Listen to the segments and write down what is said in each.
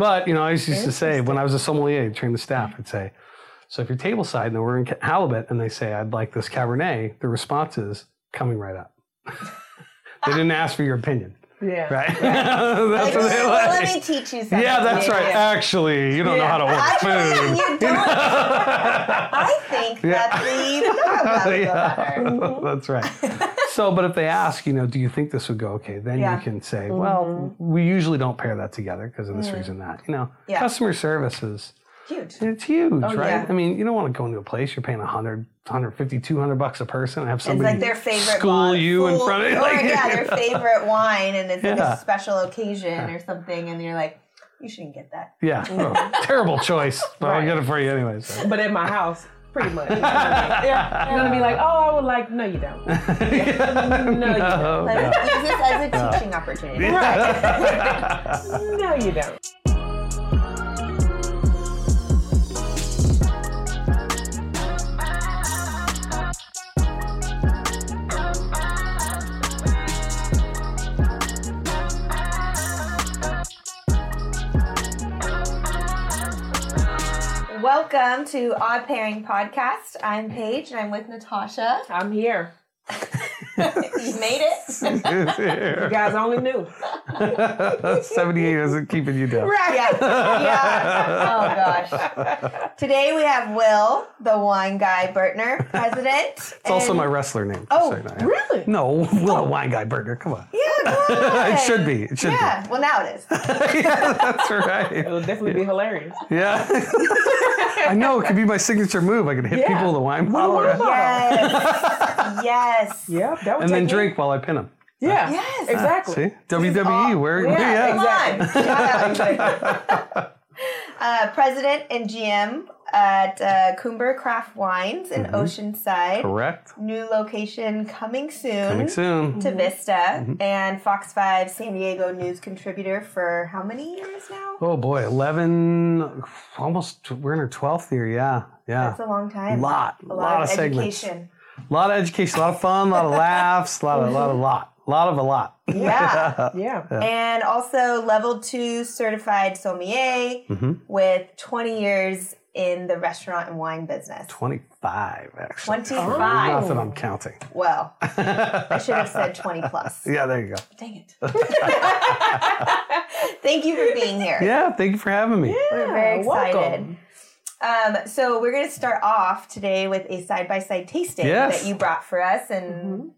But you know, I used to say when I was a sommelier, train the staff, I'd say, so if you're table side and we're in halibut and they say I'd like this Cabernet, the response is coming right up. they didn't ask for your opinion, Yeah. right? that's Like, what they well, like. let me teach you something. yeah, that's Yeah, right. yeah. Actually, you don't know how to order Actually, food. you don't. I think that the yeah, that's right. So, but if they ask, you know, do you think this would go okay? Then Yeah. you can say, mm-hmm. well, we usually don't pair that together because of this mm. reason, that. You know, Yeah. customer service is Huge. it's huge, oh, right? yeah. I mean, you don't want to go into a place you're paying 100, 150, 200 bucks a person and have It's somebody like their favorite school wine. you in front of or, like, yeah, their favorite wine, and it's like a special occasion or something, and you're like, you shouldn't get that. Yeah, oh, terrible choice, but I'll get it for you anyways. So. But at my house, pretty much. yeah. You're gonna be like, oh, I would like. No, you don't. No, you don't. No, Like, no. Use this as a teaching opportunity. Right. No, you don't. Welcome to Odd Pairing Podcast. I'm Paige, and I'm with Natasha. I'm here. you made it. You guys only knew. 78 isn't keeping you down. Right. Yeah. Yeah. Oh gosh. Today we have Will, the wine guy Bertner, president. It's also my wrestler name. Oh, so you know, yeah. Really? No, Will the Wine Guy Burger. Come on. Yeah, come on. it should be. It should be. Yeah. Well, now it is. yeah, that's right. It'll definitely be hilarious. Yeah. I know. It could be my signature move. I could hit Yeah. people with a wine With bottle wine right? bottle. Yes. yes. Yeah, that would and then take drink while I pin them. Yeah. Yes. Exactly. See? WWE. Where? Yeah, Come exactly. on. Yeah, exactly. Uh, president and GM at uh, Coomber Craft Wines in Mm-hmm. Oceanside. Correct. New location coming soon. Coming soon. To Vista Mm-hmm. and Fox 5 San Diego news contributor for how many years now? Oh boy, 11, almost, we're in our 12th year. Yeah. Yeah. That's a long time. A lot, A lot, of, segments. education. A lot of education, a lot of fun, a lot of laughs, a lot of, a lot of, lot, a lot of a lot. Yeah. Yeah. and also level two certified sommelier Mm-hmm. with 20 years in the restaurant and wine business. 25, actually. 25. Not that I'm counting. Well, I should have said 20 plus. Yeah, there you go. Dang it. Thank you for being here. Yeah, thank you for having me. Yeah, We're very excited. Welcome. Um, so we're going to start off today with a side by side tasting Yes. that you brought for us, and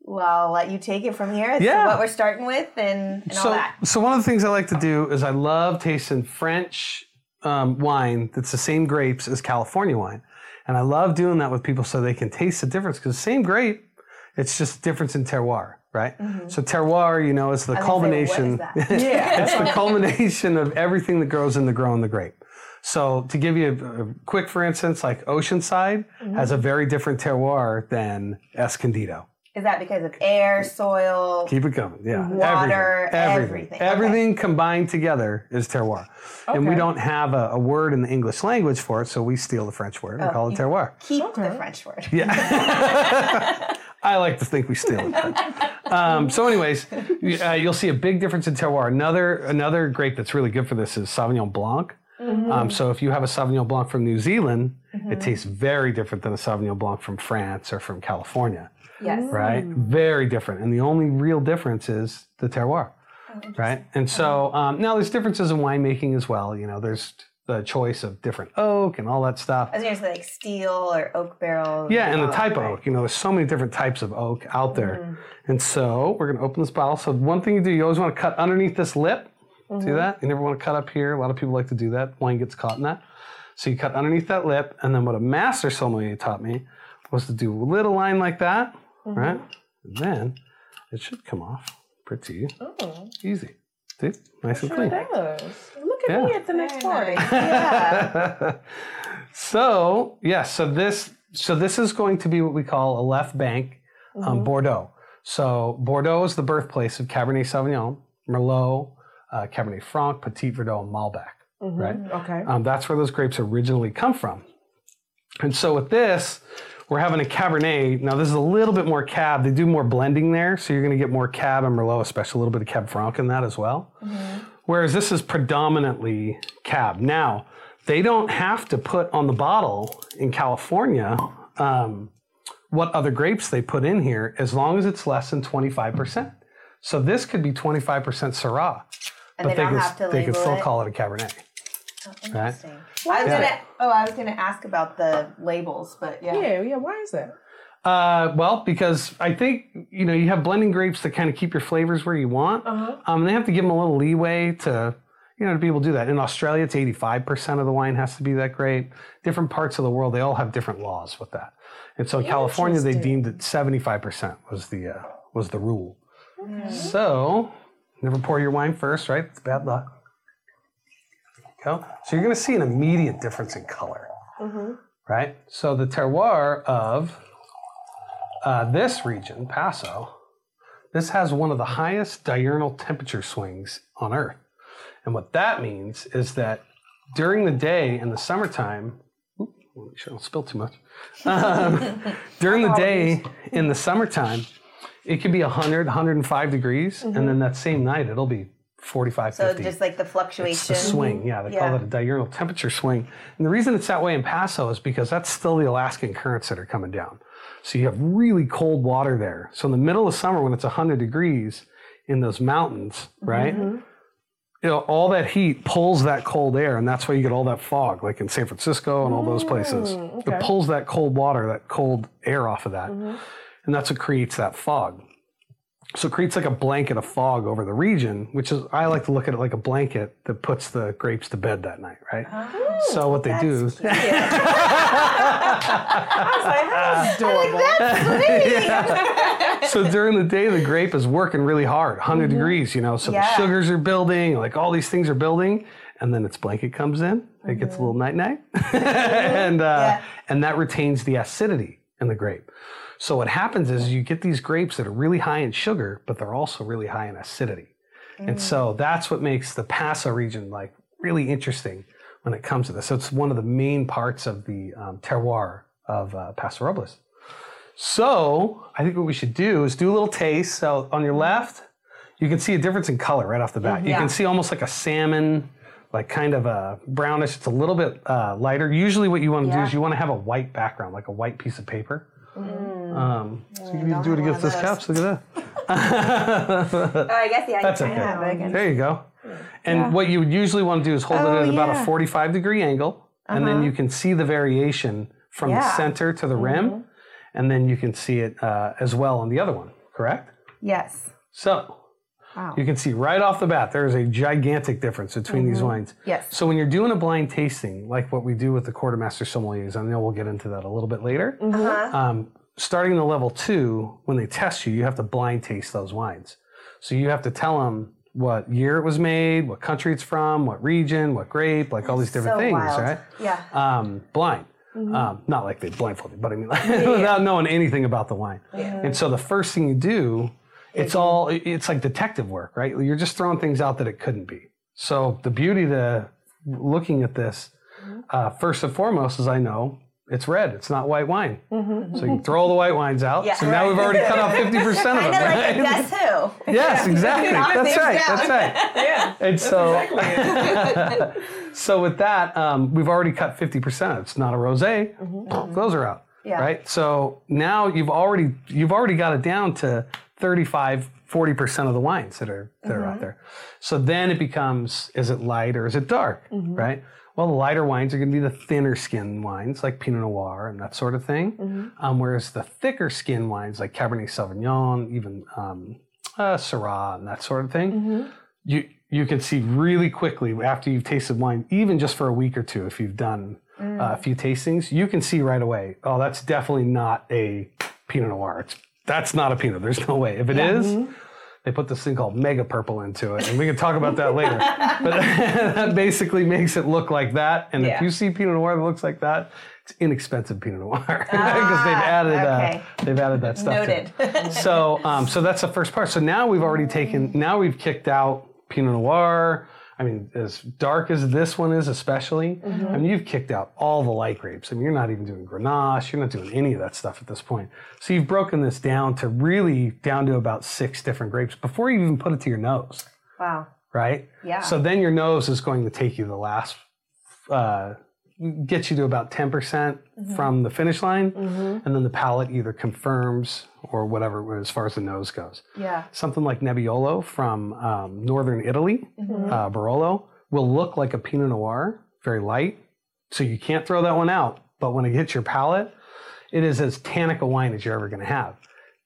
well, I'll let you take it from here. as Yeah. what we're starting with and, and all So, that. so one of the things I like to do is I love tasting French um, wine that's the same grapes as California wine, and I love doing that with people so they can taste the difference because the same grape, it's just difference in terroir, right? So terroir, you know, is the Mm-hmm. I was say, culmination. what is that? Yeah. it's the culmination of everything that grows in the growing the grape. So to give you a, a quick, for instance, like Oceanside Mm-hmm. has a very different terroir than Escondido. Is that because of air, soil? Keep it coming. Yeah. Water, everything. everything. Everything, combined together is terroir. And we don't have a, a word in the English language for it, so we steal the French word and call it terroir. Keep the French word. Yeah. I like to think we steal it. Um, so, anyways, you- uh, you'll see a big difference in terroir. Another another grape that's really good for this is Sauvignon Blanc. Mm-hmm. Um, so, if you have a Sauvignon Blanc from New Zealand, it mm-hmm. tastes very different than a Sauvignon Blanc from France or from California, Yes. right? Mm. Very different. And the only real difference is the terroir, oh, right? And so uh-huh. um, now there's differences in winemaking as well. You know, there's the choice of different oak and all that stuff. I was going to say like steel or oak barrel. Yeah, and the oh, type of oak. You know, there's so many different types of oak out there. Mm-hmm. And so we're going to open this bottle. So one thing you do, you always want to cut underneath this lip. See mm-hmm. that? You never want to cut up here. A lot of people like to do that. Wine gets caught in that. So you cut underneath that lip. And then what a master sommelier taught me was to do a little line like that, mm-hmm. right? And then it should come off pretty Oh, easy. See? Nice and sure clean. does. Look at Yeah. me at the next party. Yeah. so yes, so this so this is going to be what we call a left bank um, mm-hmm. Bordeaux. So Bordeaux is the birthplace of Cabernet Sauvignon, Merlot, uh, Cabernet Franc, Petit Verdot, and Malbec. Right, Okay. um, that's where those grapes originally come from. And so with this, we're having a Cabernet. Now this is a little bit more Cab. They do more blending there, so you're going to get more Cab and Merlot, especially a little bit of Cab Franc in that as well. Whereas this is predominantly cab. Now, they don't have to put on the bottle in California um, what other grapes they put in here as long as it's less than 25%. So this could be 25% Syrah, And but they they, don't could, have to they could still it? call it a Cabernet. Interesting. I was Yeah. gonna. Oh, I was gonna ask about the labels, but yeah. Yeah, yeah. Why is that? Uh, well, because I think you know you have blending grapes that kind of keep your flavors where you want. Uh-huh. Um, they have to give them a little leeway to you know to be able to do that. In Australia, it's eighty five percent of the wine has to be that great. Different parts of the world, they all have different laws with that. And so in California, they deemed that seventy five percent was the uh, was the rule. So never pour your wine first, right? It's bad luck. So you're going to see an immediate difference in color, right? So the terroir of uh, this region, Paso, this has one of the highest diurnal temperature swings on Earth. And what that means is that during the day in the summertime, oop, let me make sure I don't spill too much. Um, during the day in the summertime, it could be 100, 105 degrees, and mm-hmm. then that same night it'll be 45, So 50. just like the It's fluctuation. the swing, yeah. They Yeah. call it a diurnal temperature swing. And the reason it's that way in Paso is because that's still the Alaskan currents that are coming down. So you have really cold water there. So in the middle of summer, when it's 100 degrees in those mountains, mm-hmm. right? You know, all that heat pulls that cold air, and that's why you get all that fog, like in San Francisco and all those places. Mm, it pulls that cold water, that cold air off of that. Mm-hmm. And that's what creates that fog. So it creates like a blanket of fog over the region, which is I like to look at it like a blanket that puts the grapes to bed that night, right? so what they do, That's brilliant. so during the day the grape is working really hard, 100 degrees, you know, so Yeah. the sugars are building, like all these things are building, and then its blanket comes in, it gets a little night night, and uh, Yeah. and that retains the acidity in the grape. So what happens is you get these grapes that are really high in sugar, but they're also really high in acidity. And so that's what makes the Paso region like really interesting when it comes to this. So it's one of the main parts of the um, terroir of uh, Paso Robles. So I think what we should do is do a little taste. So on your left, you can see a difference in color right off the bat. You can see almost like a salmon, like kind of a brownish. It's a little bit uh, lighter. Usually, what you want to do is you want to have a white background, like a white piece of paper. Um, so you can don't do it against of this those. couch. Look at that. Oh, I guess yeah. That's okay. have. There you go. And what you would usually want to do is hold Oh, it at about a 45 degree angle, and then you can see the variation from the center to the rim, and then you can see it uh, as well on the other one, correct? Yes. So Wow. you can see right off the bat there is a gigantic difference between these wines. Yes. So when you're doing a blind tasting, like what we do with the Court of Master Sommeliers, I know we'll get into that a little bit later. Uh-huh. Um, starting in the level two, when they test you, you have to blind taste those wines. So you have to tell them what year it was made, what country it's from, what region, what grape, like all these different so things, wild. right? Yeah. Um, blind. Um, not like they blindfolded, but I mean, like, without knowing anything about the wine. Yeah. And so the first thing you do, it's all, it's like detective work, right? You're just throwing things out that it couldn't be. So the beauty to looking at this, uh, first and foremost, is I know it's red. It's not white wine. So you can throw all the white wines out. Yeah. so now we've already cut out 50% of them. Kind of like right? guess who. Yes, exactly. That's right. That's right. Yeah. And so, so with that, um, we've already cut 50%. It's not a rosé. Those are out. Yeah. Right. So now you've already you've already got it down to 35, 40% of the wines that are that are out there. So then it becomes is it light or is it dark? Right. Well, the lighter wines are going to be the thinner skin wines like Pinot Noir and that sort of thing. Um, whereas the thicker skin wines like Cabernet Sauvignon, even um, uh, Syrah and that sort of thing, you you can see really quickly after you've tasted wine, even just for a week or two, if you've done uh, a few tastings, you can see right away. Oh, that's definitely not a Pinot Noir. It's, that's not a Pinot. There's no way. If it is, they put this thing called Mega Purple into it, and we can talk about that later. But that basically makes it look like that. And if you see Pinot Noir that looks like that, it's inexpensive Pinot Noir because they've added okay. uh, they've added that stuff. to it so um, so that's the first part. So now we've already taken now we've kicked out Pinot Noir. I mean, as dark as this one is, especially, I mean, you've kicked out all the light grapes. I mean, you're not even doing Grenache. You're not doing any of that stuff at this point. So you've broken this down to really down to about six different grapes before you even put it to your nose. Wow. right? Yeah. So then your nose is going to take you the last, uh, get you to about 10% Mm-hmm. from the finish line. And then the palate either confirms or whatever as far as the nose goes. yeah. Something like Nebbiolo from um, northern Italy, Mm-hmm. uh, Barolo, will look like a Pinot Noir, very light. So you can't throw that one out. But when it hits your palate, it is as tannic a wine as you're ever going to have.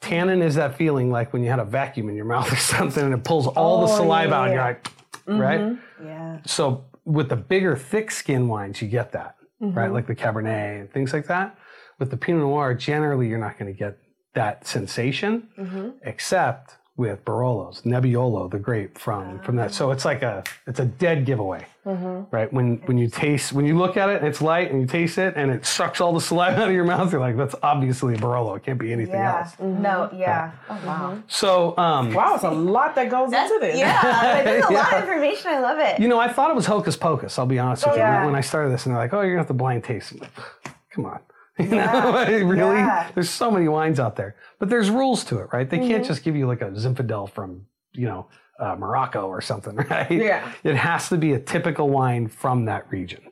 Tannin is that feeling like when you had a vacuum in your mouth or something and it pulls all the Oh, saliva out and you're yeah. like, right? Yeah. So with the bigger, thick skin wines, you get that, right? Mm-hmm. Like the Cabernet and things like that. With the Pinot Noir, generally you're not going to get that sensation, mm-hmm. except with Barolos, Nebbiolo, the grape from from that. So it's like a it's a dead giveaway, mm-hmm. right? When when you taste when you look at it, and it's light, and you taste it, and it sucks all the saliva out of your mouth. You're like, that's obviously a Barolo. It can't be anything Yeah. else. Mm-hmm. No, yeah. Oh, wow. Mm-hmm. So um, Wow, it's a lot that goes into this. yeah, there's a lot of information. I love it. You know, I thought it was hocus pocus. I'll be honest oh, with you. yeah. When I started this, and they're like, "Oh, you're gonna have to blind taste." I'm like, Come on, you know, Yeah. really? Yeah. There's so many wines out there, but there's rules to it, right? They can't just give you like a Zinfandel from you know uh, Morocco or something, right? Yeah. It has to be a typical wine from that region.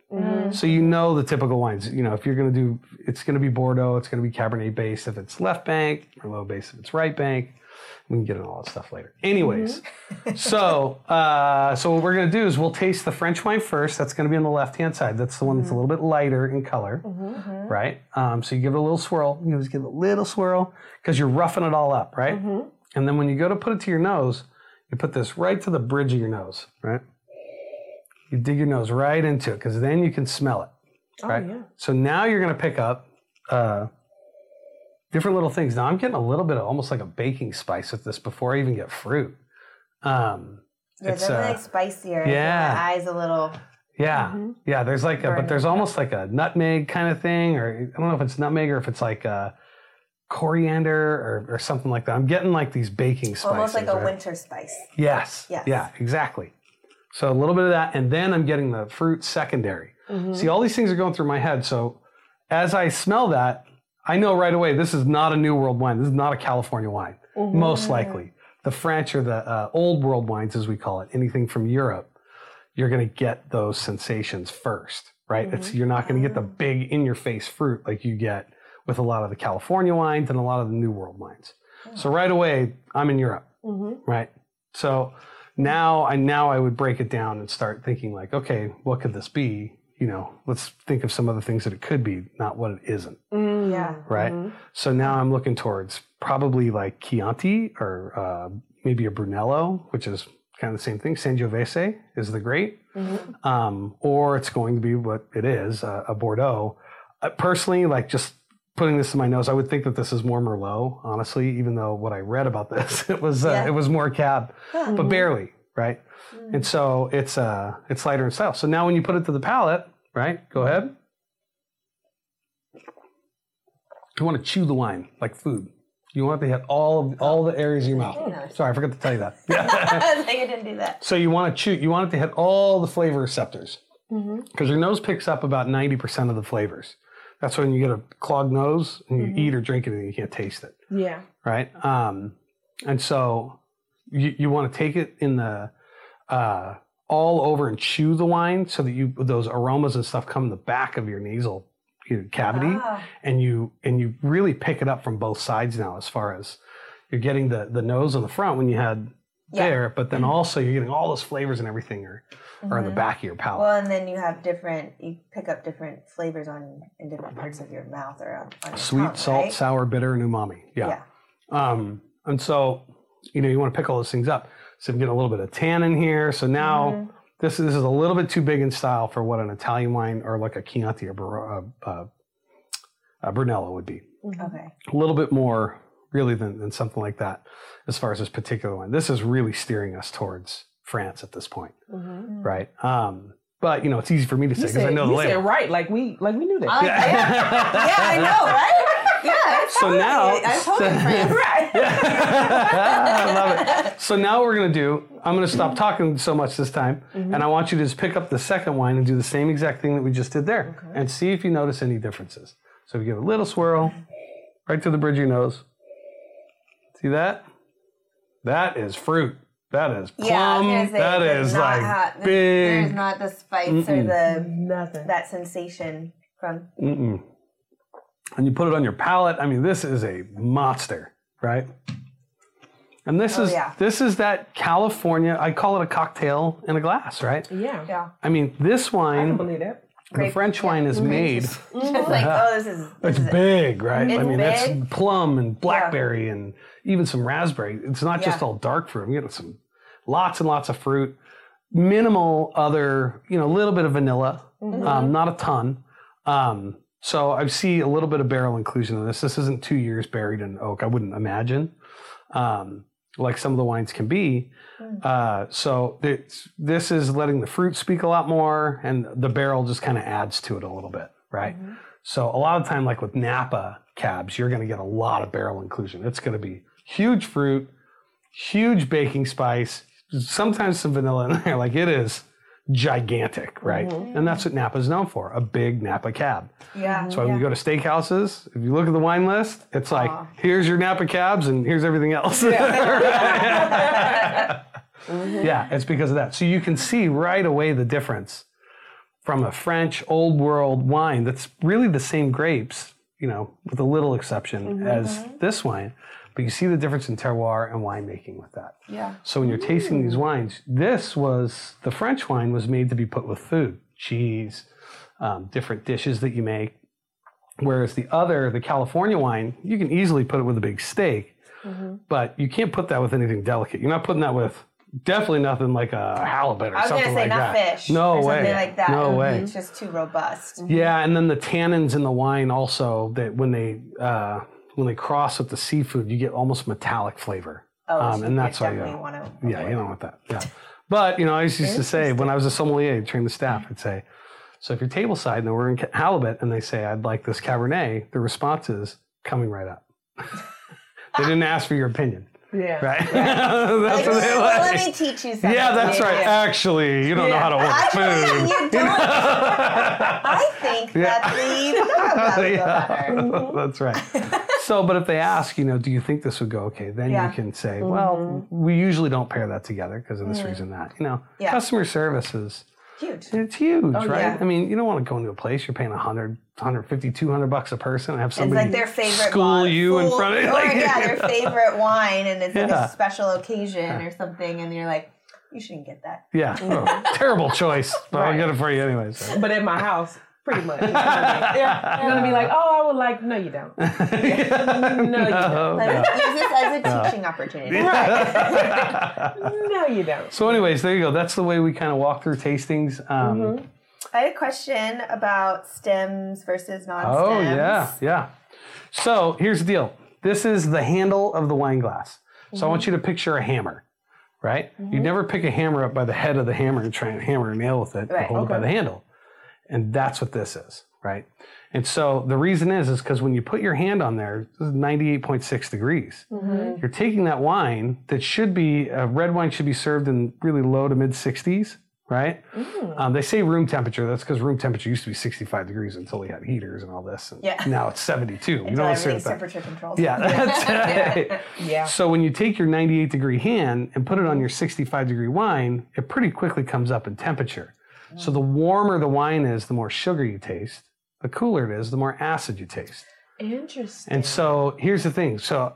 So you know the typical wines. You know, if you're going to do, it's going to be Bordeaux, it's going to be Cabernet based. If it's left bank, Merlot based. If it's right bank, we can get into all that stuff later. Anyways, so uh, so what we're going to do is we'll taste the French wine first. That's going to be on the left hand side. That's the one that's a little bit lighter in color, right? Um, so you give it a little swirl. You just give it a little swirl because you're roughing it all up, right? And then when you go to put it to your nose, you put this right to the bridge of your nose, right? You dig your nose right into it because then you can smell it, right? yeah. So now you're going to pick up uh, different little things. Now I'm getting a little bit of almost like a baking spice with this before I even get fruit. Um, yeah, it's, definitely uh, like spicier. yeah. My eyes a little. yeah, yeah. There's like, a, but there's almost like a nutmeg kind of thing, or I don't know if it's nutmeg or if it's like a coriander or, or something like that. I'm getting like these baking spices. Almost like a right? winter spice. Yes. Yes. Yeah, exactly. So a little bit of that, and then I'm getting the fruit secondary. See, all these things are going through my head. So as I smell that, I know right away this is not a New World wine. This is not a California wine, mm-hmm. most likely. The French or the uh, Old World wines, as we call it, anything from Europe, you're going to get those sensations first, right? It's mm-hmm. you're not going to get the mm-hmm. big in-your-face fruit like you get with a lot of the California wines and a lot of the New World wines. So right away, I'm in Europe, right? So now I now I would break it down and start thinking like, okay, what could this be? You know, let's think of some of the things that it could be, not what it isn't, Yeah. right? So now I'm looking towards probably like Chianti or uh, maybe a Brunello, which is kind of the same thing. Sangiovese is the great, um, or it's going to be what it is, uh, a Bordeaux. Uh, personally, like just putting this in my nose, I would think that this is more Merlot, honestly. Even though what I read about this, it was uh, Yeah. it was more Cab, but barely, right? And so it's uh it's lighter in style. So now when you put it to the palate, right? Go ahead. You want to chew the wine like food. You want it to hit all of, all the areas of your mouth. Sorry, I forgot to tell you that. Yeah. Was didn't do that. So you want to chew. You want it to hit all the flavor receptors because your nose picks up about ninety percent of the flavors. That's when you get a clogged nose and you eat or drink it and you can't taste it, Yeah. right? Um, and so you, you want to take it in the uh, all over and chew the wine so that you those aromas and stuff come in the back of your nasal cavity Ah. and you and you really pick it up from both sides now as far as you're getting the the nose on the front when you had Yeah. there but then also you're getting all those flavors and everything are, are in the back of your palate Well, and then you have different. You pick up different flavors on in different parts of your mouth or on, on your sweet tongue, salt right? sour bitter and umami yeah. Yeah. um and so you know you want to pick all those things up so you get a little bit of tannin here so now Mm-hmm. this, this is a little bit too big in style for what an italian wine or like a chianti or Bar- uh, uh, a brunello would be Okay. a little bit more really than, than something like that as far as this particular one. This is really steering us towards France at this point, right? Um, but you know, it's easy for me to say because I know the you said label. right, like we like we knew that. I- yeah. yeah, I know, right? So now- totally France. right. I love it. So now what we're gonna do, I'm gonna stop talking so much this time, Mm-hmm. and I want you to just pick up the second wine and do the same exact thing that we just did there, and see if you notice any differences. So we give a little swirl, right to the bridge of your nose. See that? That is fruit. That is plum. Yeah, I say that it is like this- big. There's not the spice or the Nothing. that sensation from. Mm-mm. And you put it on your palate. I mean, this is a monster, right? And this Oh, is yeah. this is that California. I call it a cocktail in a glass, right? yeah. Yeah. I mean, this I can wine, believe that. the Grape- French yeah, wine is made. Just like, oh, this is. This It's is big, right? I mean, big. it's plum and blackberry and even some raspberry. It's not just all dark fruit. I'm getting some lots and lots of fruit, minimal other, you know, a little bit of vanilla, Mm-hmm. um, not a ton. Um, so I see a little bit of barrel inclusion in this. This isn't two years buried in oak. I wouldn't imagine, um, like some of the wines can be. Mm. Uh, so it's, this is letting the fruit speak a lot more, and the barrel just kind of adds to it a little bit, right? Mm-hmm. So a lot of time, like with Napa cabs, you're going to get a lot of barrel inclusion. It's going to be huge fruit, huge baking spice, sometimes some vanilla in there. Like it is gigantic, right? Mm-hmm. And that's what Napa's known for, a big Napa cab. Yeah. So when yeah. you go to steakhouses, if you look at the wine list, it's like, Aw. here's your Napa cabs and here's everything else. Mm-hmm. yeah, it's because of that. So you can see right away the difference from a French old world wine that's really the same grapes, you know, with a little exception mm-hmm. as this wine. But you see the difference in terroir and winemaking with that. Yeah. So when you're tasting these wines, this was the French wine was made to be put with food, cheese, um, different dishes that you make. Whereas the other, the California wine, you can easily put it with a big steak, but you can't put that with anything delicate. You're not putting that with definitely nothing like a halibut or something. I was something gonna say like not that. fish. No or way. Something like that. No Mhm. way. It's just too robust. Yeah, and then the tannins in the wine also that when they uh, when they cross with the seafood, you get almost metallic flavor. Oh, Um, so and that's why you don't- want to. Yeah, you don't want that. Yeah. But, you know, I used to say when I was a sommelier, train the staff, I'd say, so if you're table side and we're in halibut and they say, I'd like this Cabernet, the response is coming right up. they didn't ask for your opinion, Yeah. right? that's Like, what they well, like. let me teach you something. yeah, that's Yeah, right. yeah. Actually, you don't know how to order Actually, food. you don't. I think that the would better. That's right. So, but if they ask, you know, do you think this would go okay? Then Yeah. you can say, mm-hmm. well, we usually don't pair that together because of this mm. reason, that. You know, Yeah. customer service is Huge. it's huge, oh, right? yeah. I mean, you don't want to go into a place you're paying 100, 150, 200 bucks a person and have It's somebody like their favorite school wine. you in front of or, like, yeah, their favorite wine, and it's like a special occasion or something, and you're like, you shouldn't get that. Yeah, oh, terrible choice, but I'll get it for you anyways. so. But at my house, pretty much. It's gonna be- yeah. You're gonna be like, oh, I would like. No, you don't. No, you don't. Let use this as a teaching opportunity. No, you don't. So, anyways, there you go. That's the way we kind of walk through tastings. Um, Mm-hmm. I had a question about stems versus non-stems. Oh yeah, yeah. So here's the deal. This is the handle of the wine glass. So I want you to picture a hammer, right? You never pick a hammer up by the head of the hammer and try and hammer a nail with it. You Right, hold it by the handle, and that's what this is, right? And so the reason is, is because when you put your hand on there, this is 98.6 degrees. Mm-hmm. You're taking that wine that should be a red wine should be served in really low to mid 60s, right? Mm. Um, they say room temperature. That's because room temperature used to be 65 degrees until we had heaters and all this. And Yeah. Now it's 72. You don't everything's that. temperature controlled. Yeah, right. Yeah. So when you take your 98 degree hand and put it on your 65 degree wine, it pretty quickly comes up in temperature. So the warmer the wine is, the more sugar you taste. The cooler it is, the more acid you taste. Interesting. And so here's the thing. So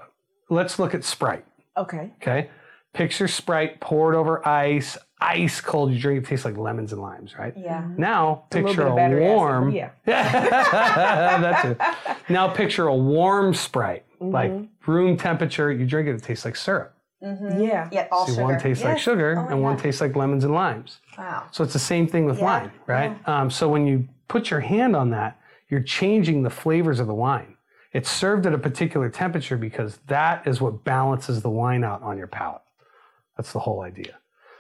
let's look at Sprite. okay. Okay. Picture Sprite poured over ice, ice cold. You drink it, tastes like lemons and limes, right? Yeah. Mm-hmm. Now little picture bit a, of battery acid, warm. yeah. That's it. Now picture a warm Sprite, like mm-hmm. room temperature. You drink it, it tastes like syrup. Yeah. Yet all See, sugar. one tastes like sugar, Oh my and one God. tastes like lemons and limes. Wow. So it's the same thing with Yeah, wine, right? Um, so when you put your hand on that, you're changing the flavors of the wine. It's served at a particular temperature because that is what balances the wine out on your palate. That's the whole idea.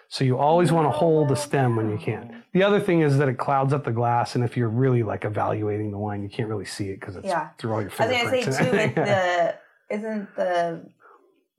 So you always want to hold the stem when you can. The other thing is that it clouds up the glass, and if you're really like evaluating the wine, you can't really see it because it's Yeah. through all your I was gonna fingerprints. say too with the isn't the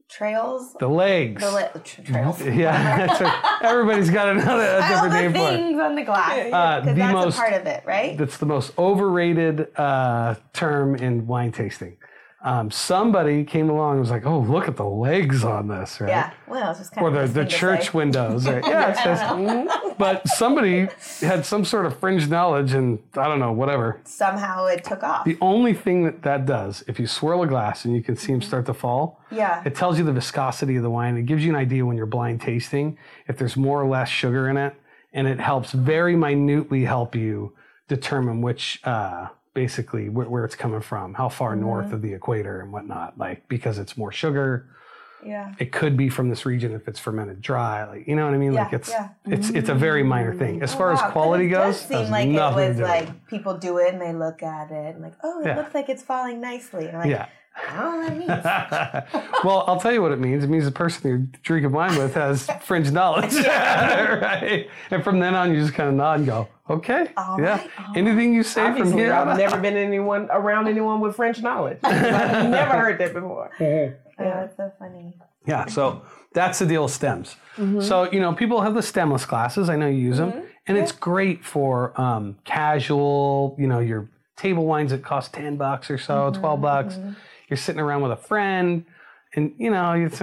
trails the legs. the li- tra- trails. yeah, that's right. everybody's got another a All different the name for it. things on the glass. Uh, Because the that's most a part of it, right? that's the most overrated uh, term in wine tasting. Um, somebody came along and was like, "Oh, look at the legs on this!" Right? Yeah. Well, it's just kind Or of the, the church windows. Right? Yeah, it says, "Mhm." but somebody had some sort of fringe knowledge and I don't know, whatever. Somehow it took off. The only thing that that does, if you swirl a glass and you can see them start to fall, Yeah. it tells you the viscosity of the wine. It gives you an idea when you're blind tasting if there's more or less sugar in it, and it helps very minutely help you determine which, uh, basically, where, where it's coming from, how far mm-hmm. north of the equator and whatnot. Like because it's more sugar, Yeah. it could be from this region if it's fermented dry. Like you know what I mean? Yeah, like it's yeah. it's it's a mm-hmm. very minor thing mm-hmm. as far Wow, as quality it goes. seem like it was like people do it and they look at it and like, oh, it looks like it's falling nicely. And like, yeah. I don't know what that means. well, I'll tell you what it means. It means the person you're drinking wine with has fringe knowledge, right? And from then on, you just kind of nod and go, "Okay, All yeah." right, all Anything you say from here I've out. never been anyone around anyone with French knowledge. I've never heard that before. Oh, that's so funny. Yeah, so that's the deal with stems. Mm-hmm. So, you know, people have the stemless glasses. I know you use them. And it's great for um, casual, you know, your table wines that cost 10 bucks or so, Mm-hmm, 12 bucks. You're sitting around with a friend. And, you know, it's,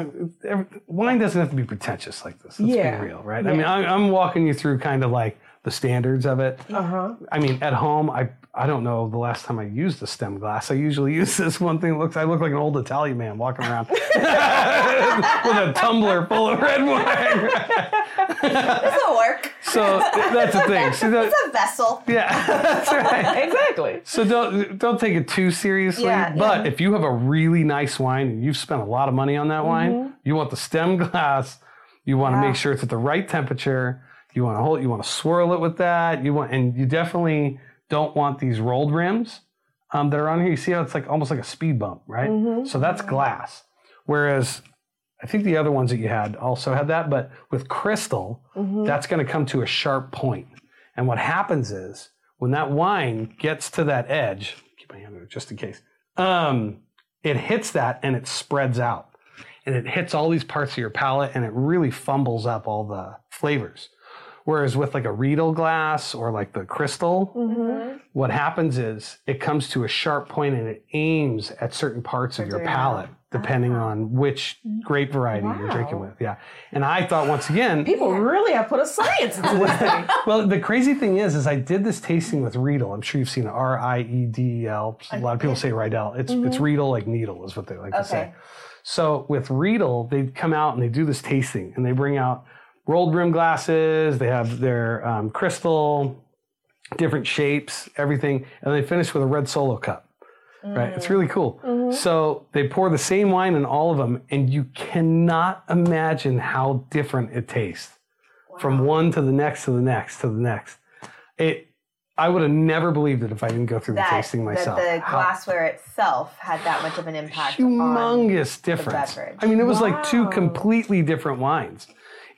wine doesn't have to be pretentious like this. Let's Yeah. be real, right? I mean, I, I'm walking you through kind of like the standards of it. Uh huh. I mean, at home, I I don't know the last time I used a stem glass. I usually use this one thing. Looks I look like an old Italian man walking around with a tumbler full of red wine. This will work. so that's the thing. So that, It's a vessel. yeah, that's right. Exactly. So don't don't take it too seriously. Yeah, but if you have a really nice wine and you've spent a lot of money on that wine, mm-hmm. you want the stem glass. You want to Yeah. make sure it's at the right temperature. You want to hold. You want to swirl it with that. You want, and you definitely don't want these rolled rims um, that are on here. You see how it's like almost like a speed bump, right? So that's glass. Whereas I think the other ones that you had also had that, but with crystal, that's going to come to a sharp point. And what happens is when that wine gets to that edge, keep my hand there just in case, um, it hits that and it spreads out. And it hits all these parts of your palate and it really fumbles up all the flavors. Whereas with like a Riedel glass or like the crystal, mm-hmm. what happens is it comes to a sharp point and it aims at certain parts of your palate, depending ah. on which grape variety you're drinking with. Yeah. And I thought once again, People really have put a science into this thing. well, the crazy thing is, is I did this tasting with Riedel. I'm sure you've seen R I E D E L. A lot of people say Riedel. It's it's mm-hmm. Riedel like needle is what they like to say. So with Riedel, they come out and they do this tasting and they bring out rolled rim glasses. They have their um, crystal, different shapes, everything, and they finish with a red solo cup. Right, it's really cool. So they pour the same wine in all of them, and you cannot imagine how different it tastes from one to the next to the next to the next. It, I would have never believed it if I didn't go through the That, tasting that myself. the How glassware itself had that much of an impact on humongous difference. I mean, it was like two completely different wines.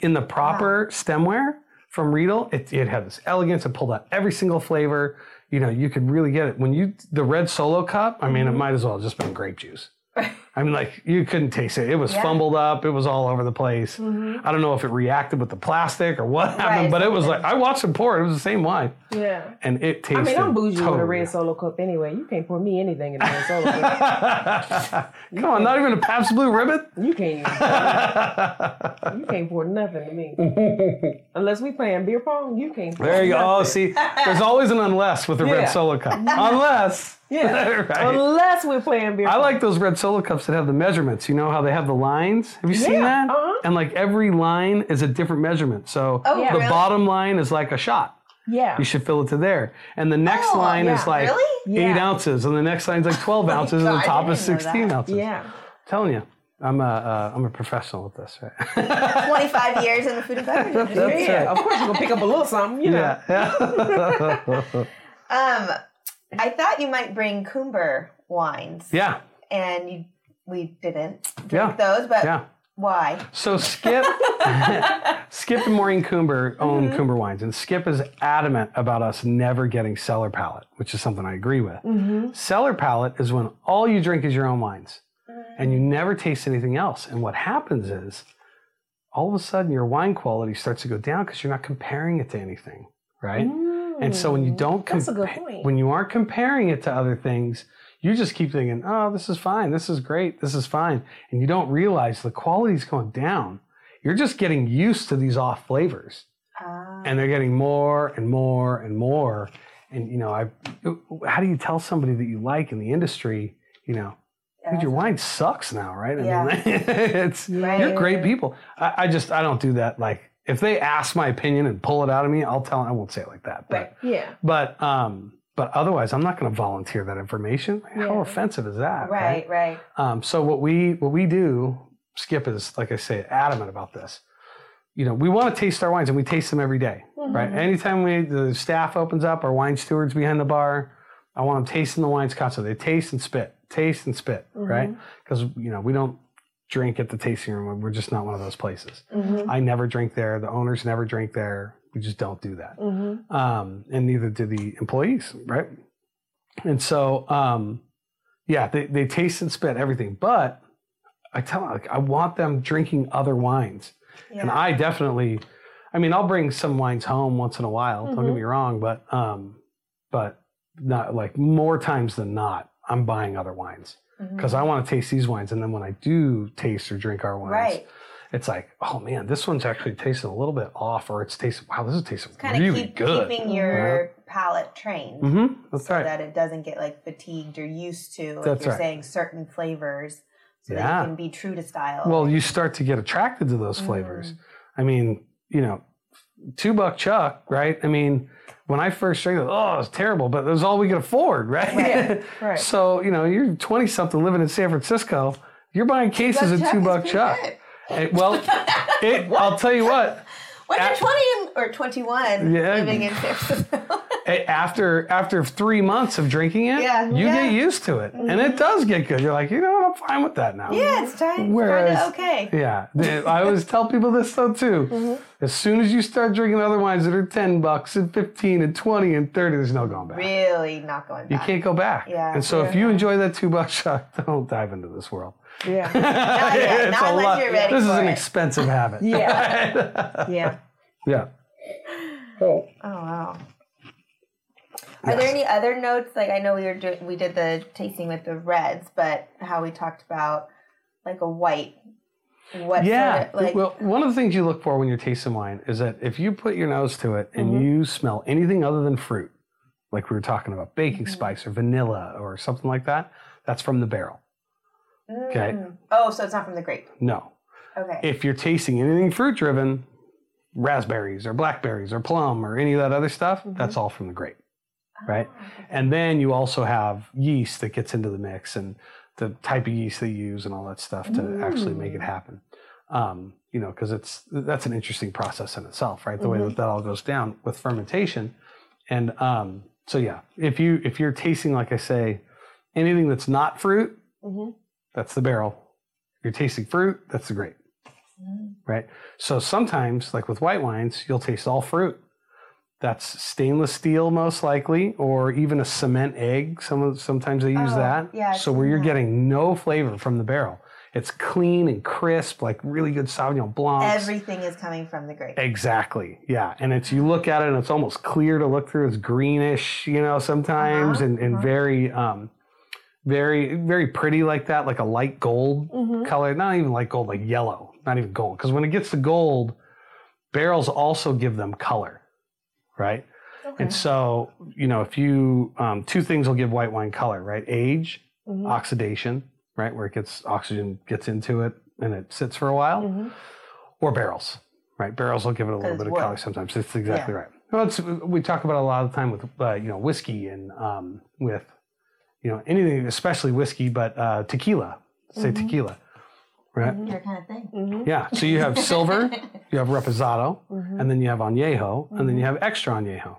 In the proper stemware from Riedel, it, it had this elegance. It pulled out every single flavor. You know, you could really get it. When you the red solo cup, I Mm-hmm. mean, it might as well have just been grape juice. I mean, like you couldn't taste it. It was Yeah. fumbled up. It was all over the place. Mm-hmm. I don't know if it reacted with the plastic or what happened, Right, but it was like. I watched it pour. It was the same wine, Yeah. and it tasted. I mean, I'm bougie with a red solo cup anyway. You can't pour me anything in a red solo cup. Come on, not even a Pabst Blue Ribbon. You can't even. you can't pour nothing to me. Unless we playing beer pong, you can't. Pour There you go. Oh, see, there's always an unless with the red solo cup. Unless. Yeah. right. Unless we're playing beer I pong. like those red solo cups that have the measurements. You know how they have the lines? Have you seen Yeah, that? uh-huh. And like every line is a different measurement. So Oh, Yeah. the really? bottom line is like a shot. Yeah. You should fill it to there. And the next Oh, line is like Really? eight Yeah. ounces. And the next line's like 12 ounces. and the top is 16 ounces. Yeah. telling you. I'm a, uh, I'm a professional with this, right? 25 years in the food and beverage industry. Yeah, of course you're gonna pick up a little something, you know. yeah. yeah. Um, I thought you might bring Coomber wines, yeah. and you we didn't drink Yeah. those, but Yeah. why? So Skip, Skip and Maureen Coomber own Mm-hmm. Coomber Wines, and Skip is adamant about us never getting cellar palate, which is something I agree with. Mm-hmm. Cellar palate is when all you drink is your own wines, and Mm. you never taste anything else. And what happens is, all of a sudden, your wine quality starts to go down because you're not comparing it to anything, right? And so when you don't, That's a good compa- point. when you aren't comparing it to other things, you just keep thinking, oh, this is fine, this is great, this is fine, and you don't realize the quality's going down. You're just getting used to these off flavors, Ah. and they're getting more and more and more. And you know, I, how do you tell somebody that you like in the industry, you know, dude, your wine sucks now, right? I Yeah. mean, it's Right. you're great people. I, I just I don't do that. Like if they ask my opinion and pull it out of me, I'll tell. I won't say it like that, but Right. Yeah. but um, but otherwise, I'm not going to volunteer that information. How offensive is that? Right, right. Um, so what we what we do, Skip is like I say, adamant about this. You know, we want to taste our wines, and we taste them every day, right? Anytime we the staff opens up, our wine stewards behind the bar, I want them tasting the wines constantly. They taste and spit, taste and spit, right? Because you know we don't drink at the tasting room. We're just not one of those places. Mm-hmm. I never drink there. The owners never drink there. We just don't do that Mm-hmm. um, and neither do the employees, right? And so, um, yeah, they, they taste and spit everything, but I tell them, like, I want them drinking other wines. And I definitely, I mean, I'll bring some wines home once in a while, don't get Mhm. me wrong, but, um, but not like more times than not, I'm buying other wines because I want to taste these wines. And then when I do taste or drink our wines, Right. It's like, oh man, this one's actually tasting a little bit off, or it's tasting, wow, this is tasting Kind of really keep, good. keeping your palate trained Mm-hmm. So right. that it doesn't get like fatigued or used to if That's you're right. saying certain flavors so that you can be true to style. well, you start to get attracted to those flavors. Mm. I mean, you know, two buck chuck, right? I mean, when I first drank it, oh, it was terrible, but it was all we could afford, right? Right, right. so, you know, you're 20 something living in San Francisco, you're buying cases of two buck chuck. And, well, it, I'll tell you what, When you're 20 or 21 Yeah. living in San Francisco. after after three months of drinking it, Yeah, you yeah. get used to it, and it does get good. You're like, you know what, I'm fine with that now. yeah, it's time. Whereas- It's kind of okay. Yeah, I always tell people this though too. Mm-hmm. As soon as you start drinking other wines that are ten bucks and fifteen and twenty and thirty, there's no going back. Really not going back. You can't go back. Yeah. And so if you enjoy that two buck shot, don't dive into this world. Yeah. yet, not unless you're ready This is an it. expensive habit. Yeah. Yeah. yeah. Oh wow. Are there any other notes? Like I know we were doing, we did the tasting with the reds, but how we talked about like a white. What Yeah. sort of, like well, one of the things you look for when you're tasting wine is that if you put your nose to it and Mm-hmm. you smell anything other than fruit, like we were talking about baking Mm-hmm. spice or vanilla or something like that, that's from the barrel. Okay. Mm. Oh, so it's not from the grape. No. Okay. If you're tasting anything fruit driven, raspberries or blackberries or plum or any of that other stuff, Mm-hmm. that's all from the grape. Right. Oh, And then you also have yeast that gets into the mix and the type of yeast they use and all that stuff to actually make it happen. Um, you know, because it's that's an interesting process in itself, right? The way that that all goes down with fermentation. And um, so yeah, if you if you're tasting, like I say, anything that's not fruit, Mhm. That's the barrel. If you're tasting fruit, that's the grape. Right? So sometimes, like with white wines, you'll taste all fruit. That's stainless steel, most likely, or even a cement egg. Some of, sometimes they use Oh, that. yeah, so where you're that. getting no flavor from the barrel, it's clean and crisp, like really good Sauvignon Blanc. Everything is coming from the grape. Exactly. Yeah. And it's you look at it and it's almost clear to look through. It's greenish, you know, sometimes Uh-huh, and, and uh-huh. very um very very pretty like that, like a light gold Mhm. color. Not even light gold, like yellow. Not even gold. Because when it gets to gold, barrels also give them color. Right? Okay. And so, you know, if you um, two things will give white wine color, right? Age, Mhm. oxidation, right? Where it gets oxygen gets into it and it sits for a while Mhm. or barrels, right? Barrels will give it a little bit of wood. color sometimes. It's exactly right. Well, it's, we talk about a lot of the time with uh, you know whiskey and um, with you know anything, especially whiskey, but uh, tequila. Say Mm-hmm. tequila, right? Your kind of thing. Mhm. Yeah. So you have silver, you have reposado, Mm-hmm. and then you have añejo, and then you have extra añejo,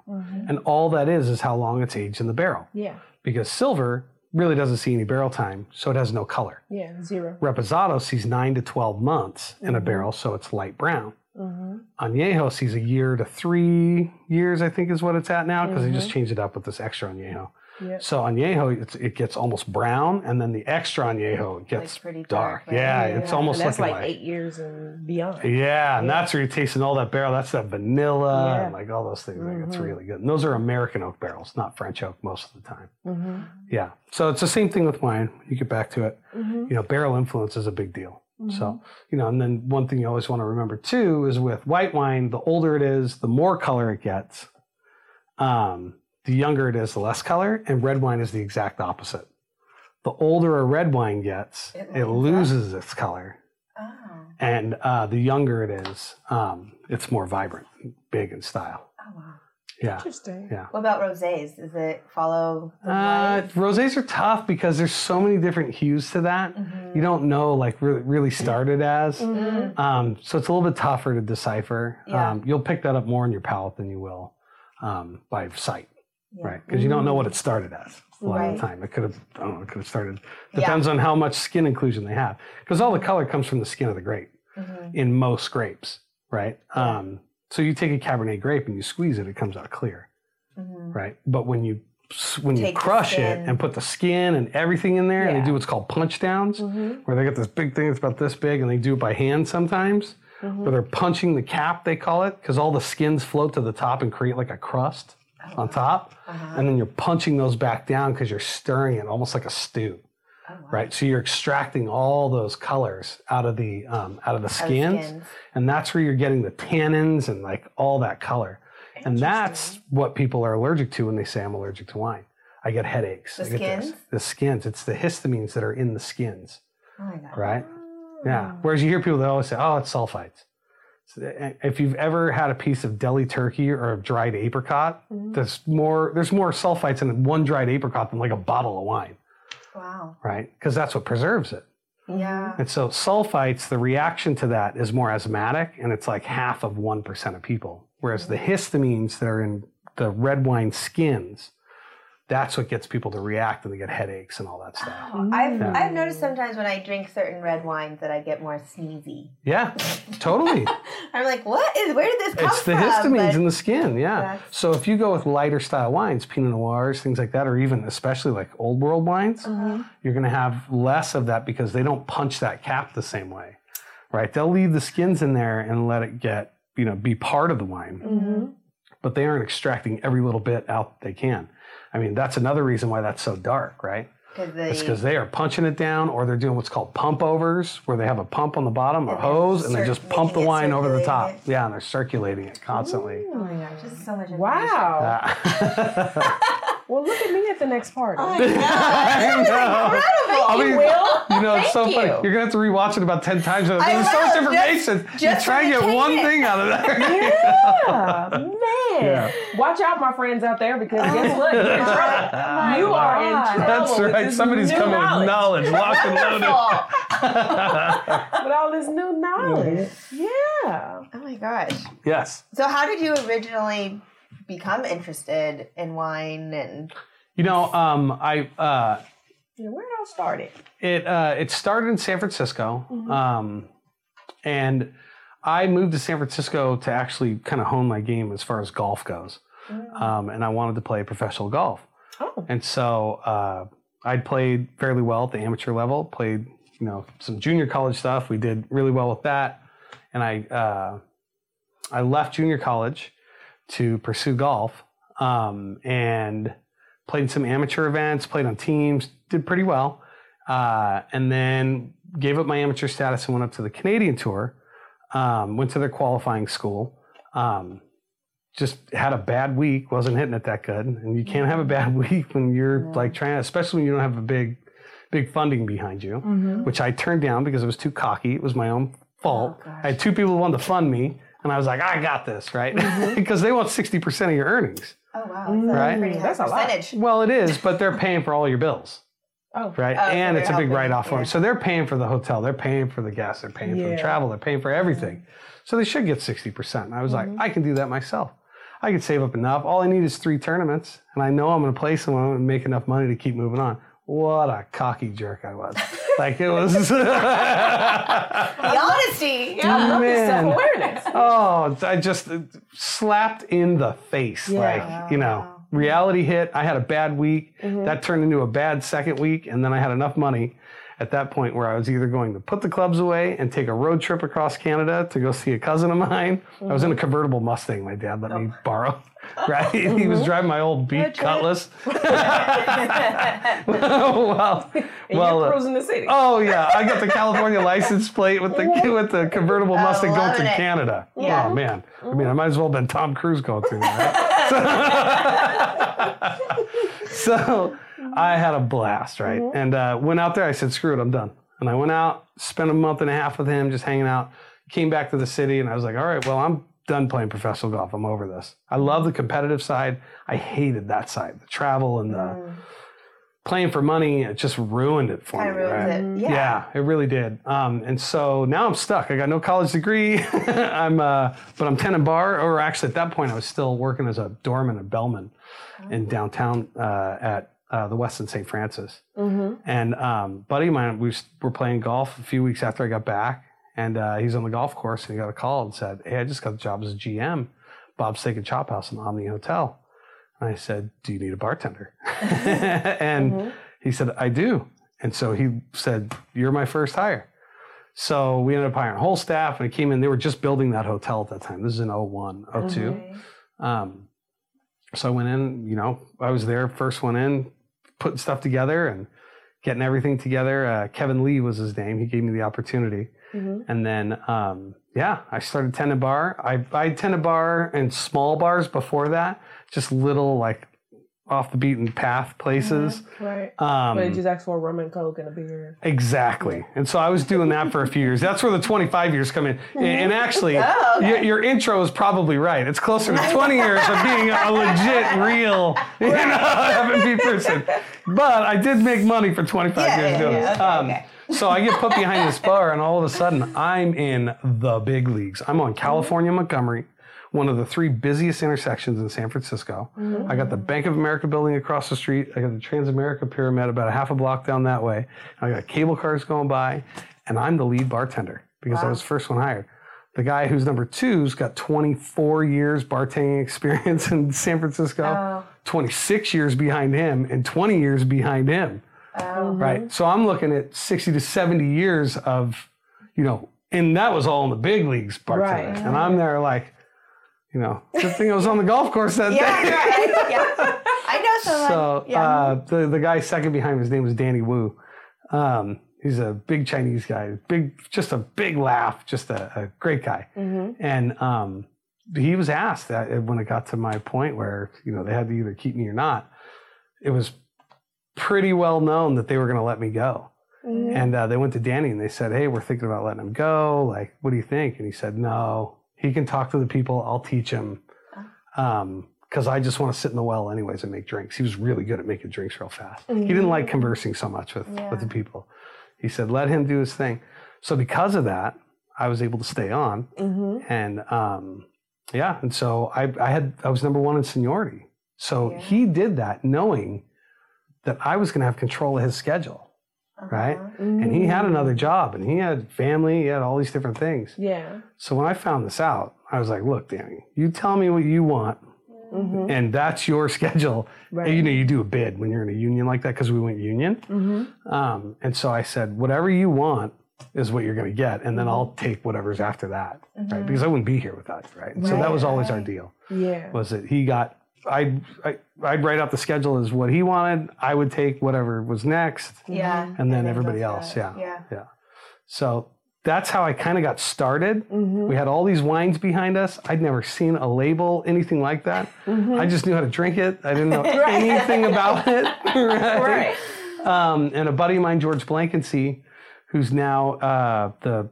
and all that is is how long it's aged in the barrel. Yeah. Because silver really doesn't see any barrel time, so it has no color. Yeah. Zero. Reposado sees nine to 12 months in a barrel, so it's light brown. Mm-hmm. Añejo sees a year to three years, I think is what it's at now, because they just changed it up with this extra Añejo. Yep. So añejo, it's, it gets almost brown, and then the extra añejo it gets Like pretty dark. dark, right? Yeah, Yeah. it's almost like, like, eight years and beyond. yeah, and that's where you're tasting all that barrel. That's that vanilla Yeah. and like all those things. Like it's Mhm. really good. And those are American oak barrels, not French oak most of the time. Mm-hmm. Yeah. So it's the same thing with wine. You get back to it. Mm-hmm. You know, barrel influence is a big deal. So, you know, and then one thing you always want to remember too is with white wine, the older it is, the more color it gets. Um, the younger it is, the less color. And red wine is the exact opposite. The older a red wine gets, It it, loses loses its color. Oh. And uh, the younger it is, um, it's more vibrant, big in style. Oh wow. Yeah. Interesting. Yeah. What about rosés? Does it follow Uh, rosés are tough because there's so many different hues to that. Mhm. You don't know like really, really started as. Mm-hmm. Um, so it's a little bit tougher to decipher. Yeah. Um, you'll pick that up more in your palate than you will um, by sight, Yeah. right? Because you don't know what it started as a lot of the time. It could have, I don't know, it could have started. Yeah. Depends on how much skin inclusion they have. Because all the color comes from the skin of the grape Mhm. in most grapes, right? Um, so you take a Cabernet grape and you squeeze it, it comes out clear, Mhm. right? But when you when you Take the crush it and put the skin and everything in there, and they do what's called punch downs, Mm-hmm. where they get this big thing that's about this big, and they do it by hand sometimes, Mm-hmm. where they're punching the cap, they call it, because all the skins float to the top and create like a crust on top, Uh-huh. and then you're punching those back down because you're stirring it almost like a stew, Oh, wow. right? So you're extracting all those colors out of the um, out of the of skins, skins. and that's where you're getting the tannins and like all that color. And that's what people are allergic to when they say I'm allergic to wine. I get headaches. The I skins? The skins. It's the histamines that are in the skins, Oh my god. right? Yeah. Whereas you hear people that always say, "Oh, it's sulfites." So, eh, if you've ever had a piece of deli turkey or a dried apricot, there's more there's more sulfites in one dried apricot than like a bottle of wine, Wow. right? Because that's what preserves it. Yeah. And so sulfites, the reaction to that is more asthmatic, and it's like half of one percent of people. Whereas the histamines that are in the red wine skins, that's what gets people to react and they get headaches and all that stuff. Oh, I've Yeah. I've noticed sometimes when I drink certain red wines that I get more sneezy. Yeah, totally. I'm like, what is? Where did this come from? it's the from? histamines But- in the skin. Yeah. So if you go with lighter style wines, Pinot Noirs, things like that, or even especially like old world wines, Uh-huh. you're going to have less of that because they don't punch that cap the same way, right? They'll leave the skins in there and let it get, you know, be part of the wine. Mm-hmm. but they aren't extracting every little bit out they can. I mean, that's another reason why that's so dark, right? 'Cause It's because they are punching it down or they're doing what's called pump overs, where they have a pump on the bottom, a And they're hose, and they just pump the wine over the top. circulating Yeah, and they're circulating it constantly. Oh my gosh, this is so much. Wow. Yeah. Well, look at me at the next party. Oh my god. I know. I mean, Will. you know, it's so Thank funny. you. You're gonna have to rewatch it about ten times. There's I so much will, just- information. you just try and get one tidbit. thing out of there. Yeah, man. Yeah. Watch out, my friends out there, because guess oh what? You're in trouble. You are in trouble. That's right. Somebody's coming knowledge. with knowledge, locked and loaded. With all this new knowledge. Yeah. oh my gosh. yes. So, how did you originally become interested in wine and? You know, um, I uh, Yeah, where it all started. It uh, it started in San Francisco, um, and I moved to San Francisco to actually kind of hone my game as far as golf goes, um, and I wanted to play professional golf. Oh. And so uh, I'd played fairly well at the amateur level. Played you know some junior college stuff. We did really well with that, and I uh, I left junior college to pursue golf um, and played some amateur events. Played on teams. Did pretty well, uh, and then gave up my amateur status and went up to the Canadian tour. Um, went to their qualifying school. Um, just had a bad week, wasn't hitting it that good. And you can't have a bad week when you're like trying, especially when you don't have a big, big funding behind you, which I turned down because it was too cocky. It was my own fault. Oh. I had two people who wanted to fund me, and I was like, I got this, right? Mm-hmm. because they want 60% of your earnings. Oh wow, that's mm. Right. a pretty high That's a lot. percentage. Well, it is, but they're paying for all your bills. Oh. Right. Oh, and they're it's a big write off for yeah. them. So they're paying for the hotel, they're paying for the gas, they're paying for the travel, they're paying for everything. Mm-hmm. So they should get 60%. And I was Mm-hmm. like, I can do that myself. I can save up enough. All I need is three tournaments, and I know I'm going to play someone and make enough money to keep moving on. What a cocky jerk I was. like it was. The honesty. Yeah. I love your Man. self awareness. oh, I just uh, slapped in the face. Yeah. Like, you know, reality hit. I had a bad week. Mm-hmm. That turned into a bad second week. And then I had enough money at that point where I was either going to put the clubs away and take a road trip across Canada to go see a cousin of mine. I was in a convertible Mustang my dad let me borrow. Right? He was driving my old beat That's right. Cutlass. well, And well, you're uh, cruising the city. Oh yeah, I got the California license plate with the with the convertible Mustang going to it. Canada. Yeah. Oh man, I mean, I might as well have been Tom Cruise going through that. right? So, I had a blast, right? And uh, went out there. I said, "Screw it, I'm done." And I went out, spent a month and a half with him, just hanging out. Came back to the city, and I was like, "All right, well, I'm done playing professional golf. I'm over this. I love the competitive side. I hated that side, the travel and the." Playing for money, it just ruined it for I me. ruined right? it. Yeah. Yeah. it really did. Um, and so now I'm stuck. I got no college degree. I'm, uh, but I'm tenant bar, or actually at that point I was still working as a doorman a Bellman in downtown uh, at uh, the Westin St. Francis. And um, buddy of mine, we were playing golf a few weeks after I got back, and uh, he's on the golf course, and he got a call and said, "Hey, I just got the job as a GM, Bob's Steak and Chop House in the Omni Hotel." And I said, "Do you need a bartender?" and he said, "I do." And so he said, "You're my first hire." So we ended up hiring a whole staff, and it came in. They were just building that hotel at that time. This is in 01, 02. Um, so I went in, you know, I was there, first one in, putting stuff together and getting everything together. Uh, Kevin Lee was his name. He gave me the opportunity. And then, um, yeah, I started tending bar. I, I tended bar and small bars before that, just little like off the beaten path places. Right. Um, but just ask for a rum and coke and a beer. Exactly. And so I was doing that for a few years. That's where the 25 years come in. And- And actually, Oh, okay. your, your intro is probably right. It's closer to 20 years of being a legit, real, you know, F&B person. But I did make money for 25 Yeah, years yeah, doing yeah. Okay, okay. So I get put behind this bar, and all of a sudden, I'm in the big leagues. I'm on California Montgomery, one of the three busiest intersections in San Francisco. Mm-hmm. I got the Bank of America building across the street. I got the Transamerica Pyramid about a half a block down that way. I got cable cars going by, and I'm the lead bartender because I was the first one hired. The guy who's number two's got 24 years bartending experience in San Francisco, Oh. 26 years behind him, and 20 years behind him Oh. right? Mm-hmm. So I'm looking at 60 to 70 years of, you know, and that was all in the big leagues bartending. Right. And I'm there like, you know, good thing I was on the golf course that Yeah, day. right. yeah. I know someone. So yeah. uh, the the guy second behind me, his name was Danny Wu. Um, he's a big Chinese guy, big, just a big laugh, just a, a great guy. And um, he was asked that when it got to my point where you know they had to either keep me or not. It was pretty well known that they were going to let me go. And uh, they went to Danny and they said, "Hey, we're thinking about letting him go. Like, what do you think?" And he said, "No, he can talk to the people. I'll teach him." Um, because I just want to sit in the well anyways and make drinks. He was really good at making drinks real fast. He didn't like conversing so much with, with the people. He said, let him do his thing. So because of that, I was able to stay on. And um, yeah, and so I, I had I was number one in seniority. So Yeah. he did that knowing that I was going to have control of his schedule, right? Uh-huh. And he had mm. another job, and he had family, he had all these different things. Yeah. So when I found this out, I was like, "Look, Danny, you tell me what you want, mm-hmm. and that's your schedule." Right. You know, you do a bid when you're in a union like that because we went union. Mm-hmm. Um, and so I said, "Whatever you want is what you're going to get, and then mm-hmm. I'll take whatever's after that, right? Because I wouldn't be here without you, right? And so that was always our deal. Yeah. Was that he got? I'd, I, I'd write out the schedule as what he wanted. I would take whatever was next, yeah. and then everybody else. that. Yeah. Yeah. Yeah. So that's how I kind of got started. Mm-hmm. We had all these wines behind us. I'd never seen a label, anything like that. Mm-hmm. I just knew how to drink it. I didn't know anything about it. right. Right. Um, and a buddy of mine, George Blankensee, who's now uh, the,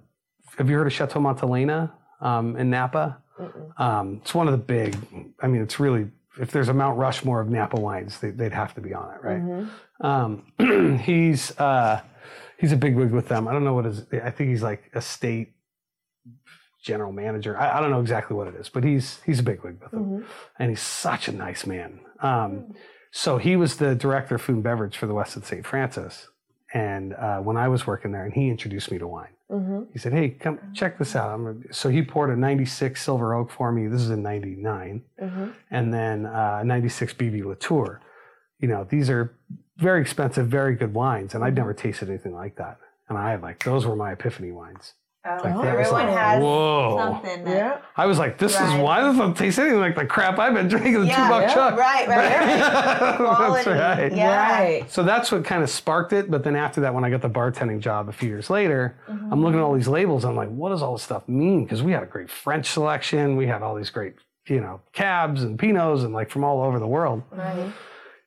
have you heard of Chateau Montelena um, in Napa? Um, it's one of the big, I mean, it's really, if there's a Mount Rushmore of Napa wines, they, they'd have to be on it, right? Um, he's uh, he's a big wig with them. I don't know what his. I think he's like a state general manager. I, I don't know exactly what it is, but he's he's a big wig with them, and he's such a nice man. Um, so he was the director of food and beverage for the Westin St. Francis, and uh, when I was working there, and he introduced me to wine. Mm-hmm. He said, "Hey, come check this out." I'm so he poured a '96 Silver Oak for me. This is in '99, Mm-hmm. and then uh, '96 BV Latour. You know, these are very expensive, very good wines, and I'd never tasted anything like that. And I like those were my epiphany wines. Oh, Like, that was everyone like, has whoa. something. Yeah. I was like, this Right. is why this doesn't taste anything like the crap I've been drinking. The Yeah, two buck yeah, chuck. Right, right, right. That's right. Yeah. Right. So that's what kind of sparked it. But then after that, when I got the bartending job a few years later, Mm-hmm. I'm looking at all these labels. I'm like, what does all this stuff mean? Because we had a great French selection. We had all these great, you know, cabs and pinots and like from all over the world. Right.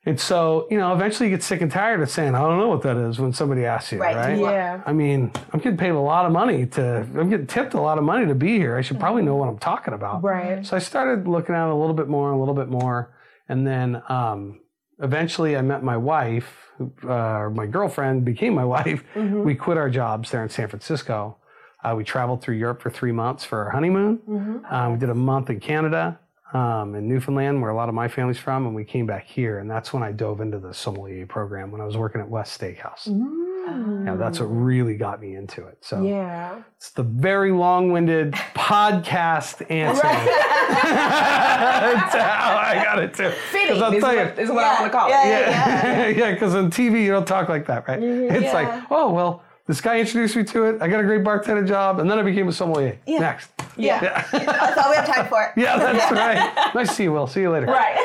And so, you know, eventually you get sick and tired of saying, I don't know what that is when somebody asks you, Right. right? Yeah. I mean, I'm getting paid a lot of money to, I'm getting tipped a lot of money to be here. I should probably know what I'm talking about. Right. So I started looking at it a little bit more, a little bit more, and then um, eventually I met my wife, uh, or my girlfriend became my wife. Mm-hmm. We quit our jobs there in San Francisco. Uh, we traveled through Europe for three months for our honeymoon. Mm-hmm. Um, we did a month in Canada, um, in Newfoundland, where a lot of my family's from, and we came back here. And that's when I dove into the sommelier program when I was working at West Steakhouse. Mm. Yeah, that's what really got me into it. So Yeah. it's the very long-winded podcast answer to how I got it too. Fitting I'll is tell you, what, is what I want to call it. Yeah, yeah, yeah, because on TV you don't talk like that, right? It's Yeah. like, oh well, this guy introduced me to it. I got a great bartender job, and then I became a sommelier. Yeah. Next, Yeah. yeah, That's all we have time for. yeah, that's right. Nice to see you, Will. See you later. Right.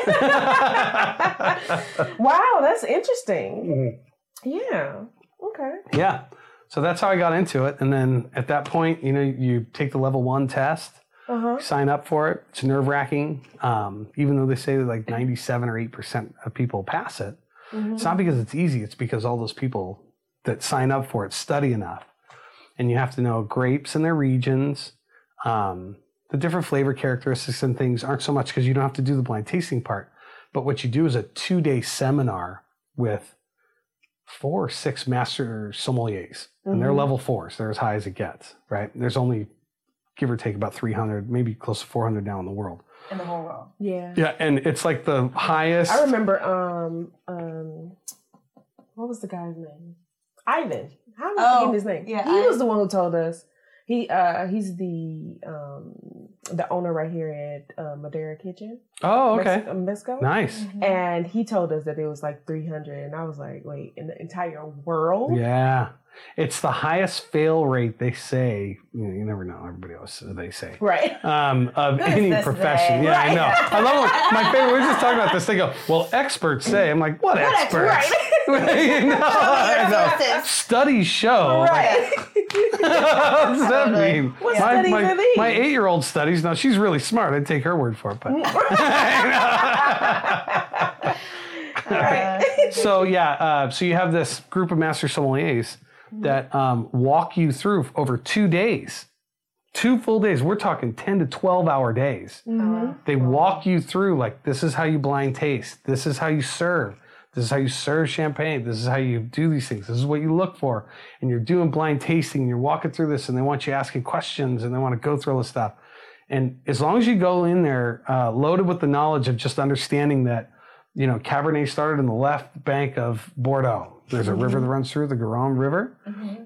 wow, that's interesting. Yeah. Okay. Yeah. So that's how I got into it, and then at that point, you know, you take the level one test. Uh huh. sign up for it. It's nerve wracking. Um, even though they say that like 97 or 8% of people pass it, it's not because it's easy. It's because all those people that sign up for it study enough. And you have to know grapes and their regions. Um, the different flavor characteristics and things aren't so much because you don't have to do the blind tasting part. But what you do is a two day seminar with four or six master sommeliers. And they're Mhm. level fours. They're as high as it gets, right? There's only give or take about 300, maybe close to 400 now in the world. In the whole world. Yeah. Yeah, and it's like the highest. I remember um um what was the guy's name? Ivan. How am I Oh, forgetting his name? yeah, he was the one who told us. He uh he's the um the owner right here at uh, Madeira Kitchen. Oh, okay. Mex- uh, Mexico. Nice. And he told us that it was like 300 and I was like, "Wait, in the entire world?" Yeah. It's the highest fail rate, they say. You, know, you never know. Everybody else says they say. Right. Um, of Who any profession. they? Yeah, I know. I love my favorite. We were just talking about this. They go, well, experts say. I'm like, what, What experts? experts? you know, know. Studies show. Like, Right. what does that mean? What my, studies my, are these? my eight-year-old studies. Now she's really smart. I'd take her word for it, but. Uh, so yeah, uh, so you have this group of master sommeliers that um, walk you through over two days, two full days. We're talking ten to twelve hour days. Mhm. They walk you through like this is how you blind taste, this is how you serve, this is how you serve champagne, this is how you do these things, this is what you look for, and you're doing blind tasting, and you're walking through this, and they want you asking questions, and they want to go through all this stuff. And as long as you go in there uh, loaded with the knowledge of just understanding that, you know, Cabernet started in the left bank of Bordeaux. There's a river that runs through the Garonne River.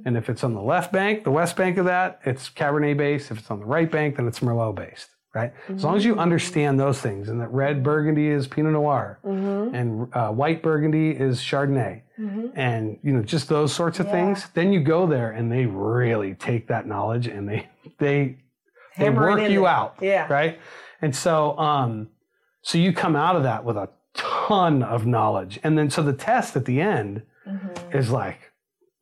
And if it's on the left bank, the west bank of that, it's Cabernet based. If it's on the right bank, then it's Merlot based, right? As long as you understand those things and that red Burgundy is Pinot Noir Mhm. and uh, white Burgundy is Chardonnay Mhm. and, you know, just those sorts of Yeah. things, then you go there and they really take that knowledge and they, they, they Hammer it work you there. out Yeah. right and so um so you come out of that with a ton of knowledge and then so the test at the end Mm-hmm. is like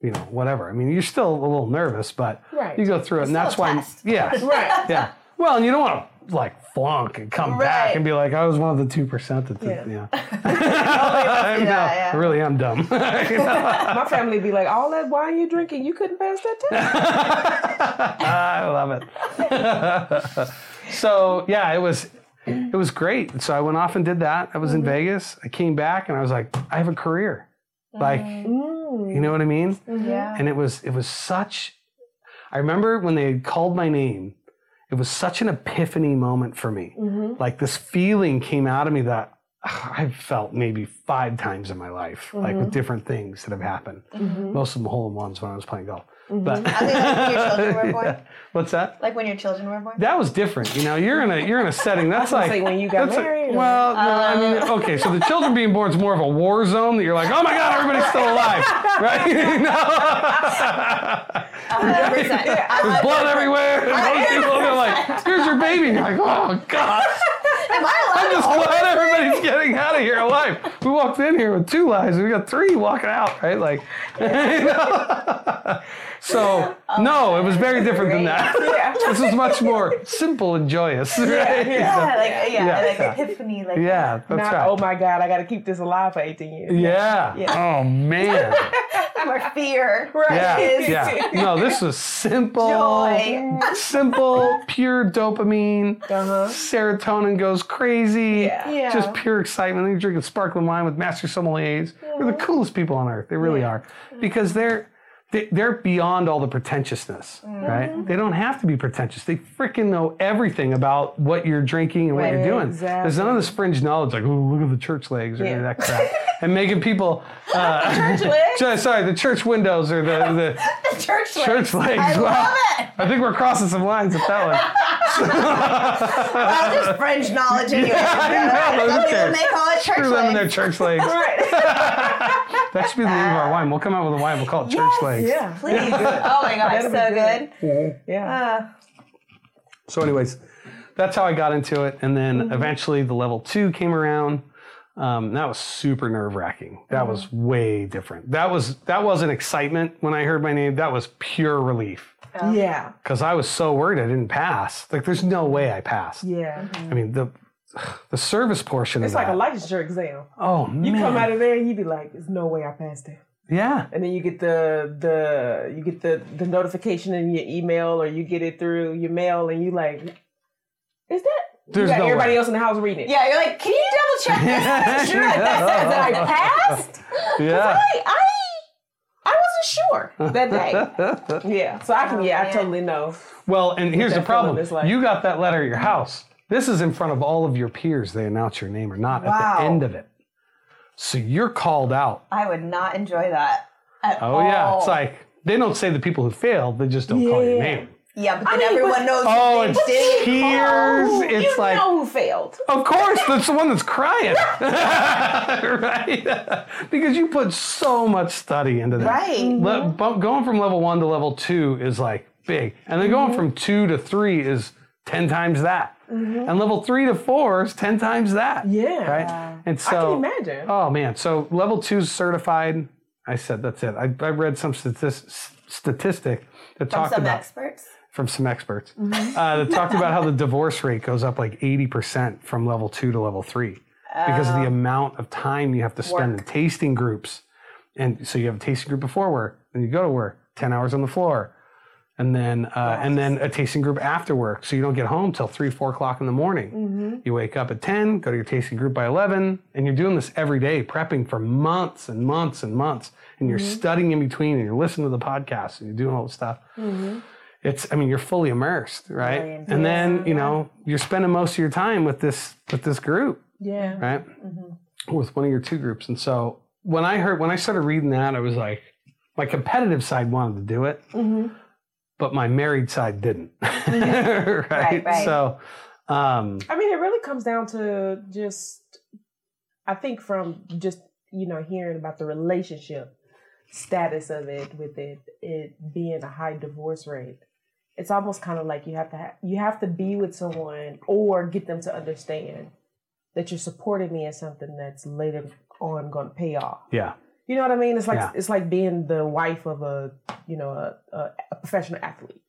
you know whatever i mean you're still a little nervous but Right. you go through it and still that's why test. yeah Right. yeah well and you don't want to like flunk and come back and be like i was one of the 2% that did Yeah. yeah, know, yeah. I really am dumb You know? My family be like, all that wine you drinking, you couldn't pass that test. I love it. so yeah, it was it was great. So I went off and did that. I was in Vegas. I came back and I was like, I have a career. Like, Mm. you know what I mean? Yeah. And it was it was such I remember when they called my name, it was such an epiphany moment for me. Mhm. Like this feeling came out of me that I've felt maybe five times in my life, like with different things that have happened. Most of them hole in ones when I was playing golf. Mm-hmm. But I think like when your children were born. what's that? Like when your children were born. That was different. You know, you're in a you're in a setting that's gonna like say when you got that's like- married, or- well, no, I mean, uh. okay. So the children being born is more of a war zone that you're like, oh my god, everybody's still alive, right? You know? There's blood everywhere. And most people are like, here's your baby. And you're like, oh gosh. Am I allowed I'm just hold glad everybody's getting out of here alive. We walked in here with two lives. We got three walking out, right? Like, you know? so no, it was very different than that. this was much more simple and joyous, right? Yeah, like yeah, Yeah, like yeah. epiphany, like Yeah, that's Not, right. oh my God, I got to keep this alive for 18 years. yeah. Yeah. Oh man. or fear. right? Yeah. is Yeah. No, this was simple, Joy. simple, pure dopamine. Uh-huh. Serotonin goes crazy. Yeah. Yeah. Just pure excitement. They're drinking sparkling wine with master sommeliers. They're the coolest people on earth. They really Yeah. are. Because they're they, they're beyond all the pretentiousness, Mm-hmm. right? They don't have to be pretentious. They freaking know everything about what you're drinking and what you're Right, doing. There's none of this fringe knowledge like, oh, look at the church legs or any of Yeah. that crap. and making people, uh, Church legs? sorry, the church windows or the, the the church legs. church legs. I wow. love it. I think we're crossing some lines with that one. Wow, there's fringe knowledge in here. I know, Some people may call it church Screw them and their church legs. That should be the name of our wine. We'll come out with a wine. We'll call it church Yes. Legs. Yeah. Please. Oh my gosh, so be good. good. Yeah. Uh, So, anyways, that's how I got into it, and then Mm-hmm. eventually the level two came around. Um, that was super nerve wracking. That was Mm-hmm. way different. That was that wasn't excitement when I heard my name. That was pure relief Yeah. because I was so worried I didn't pass. Like, there's no way I passed. Yeah. I mean, the the service portion It's of like a that. licensure exam. oh You man, come out of there and you be like, there's no way I passed it. Yeah. And then you get the the you get the the notification in your email or you get it through your mail and you like, is that? There's you got no everybody way. else in the house reading it. yeah, you're like, can you double check this? Make sure that says that I passed. Yeah. I, I I wasn't sure that day. yeah. So I can oh, yeah, I totally know. Well, and here's the problem. like- you got that letter at your house. This is in front of all of your peers. They announce your name or not at the end of it. So you're called out. I would not enjoy that at Oh, all. yeah. It's like they don't say the people who failed, they just don't call your name. yeah, but then mean, everyone but- knows. Oh, your it's Did tears. call? It's you like, know who failed. of course, that's the one that's crying. right? because you put so much study into that. Right. Mm-hmm. Le- bu- going from level one to level two is like big. And then going mm-hmm. from two to three is 10 times that. And level three to four is 10 times that. Yeah. Right? And I so, can imagine. oh man, so level two certified. I said, that's it. I, I read some statis- statistic that From talked some about experts. from some experts uh, that talked about how the divorce rate goes up like 80% from level two to level three because of the amount of time you have to spend in tasting groups. And so you have a tasting group before work, then you go to work, 10 hours on the floor, and then uh, and then a tasting group after work. So you don't get home till three, four o'clock in the morning. Mm-hmm. You wake up at 10, go to your tasting group by 11, and you're doing this every day, prepping for months and months and months. And you're mm-hmm. studying in between, and you're listening to the podcast, and you're doing all this stuff. Mm-hmm. It's i mean you're fully immersed right? Intense. and then you know you're spending most of your time with this with this group Yeah. right? With one of your two groups. And so when i heard when i started reading that i was like my competitive side wanted to do it but my married side didn't right? Right, right. so um I mean, it really comes down to just, I think from just, you know, hearing about the relationship status of it with it, it being a high divorce rate. It's almost kind of like you have to have, you have to be with someone or get them to understand that you're supporting me in something that's later on going to pay off. yeah You know what I mean? It's like Yeah. it's like being the wife of a you know a, a, a professional athlete.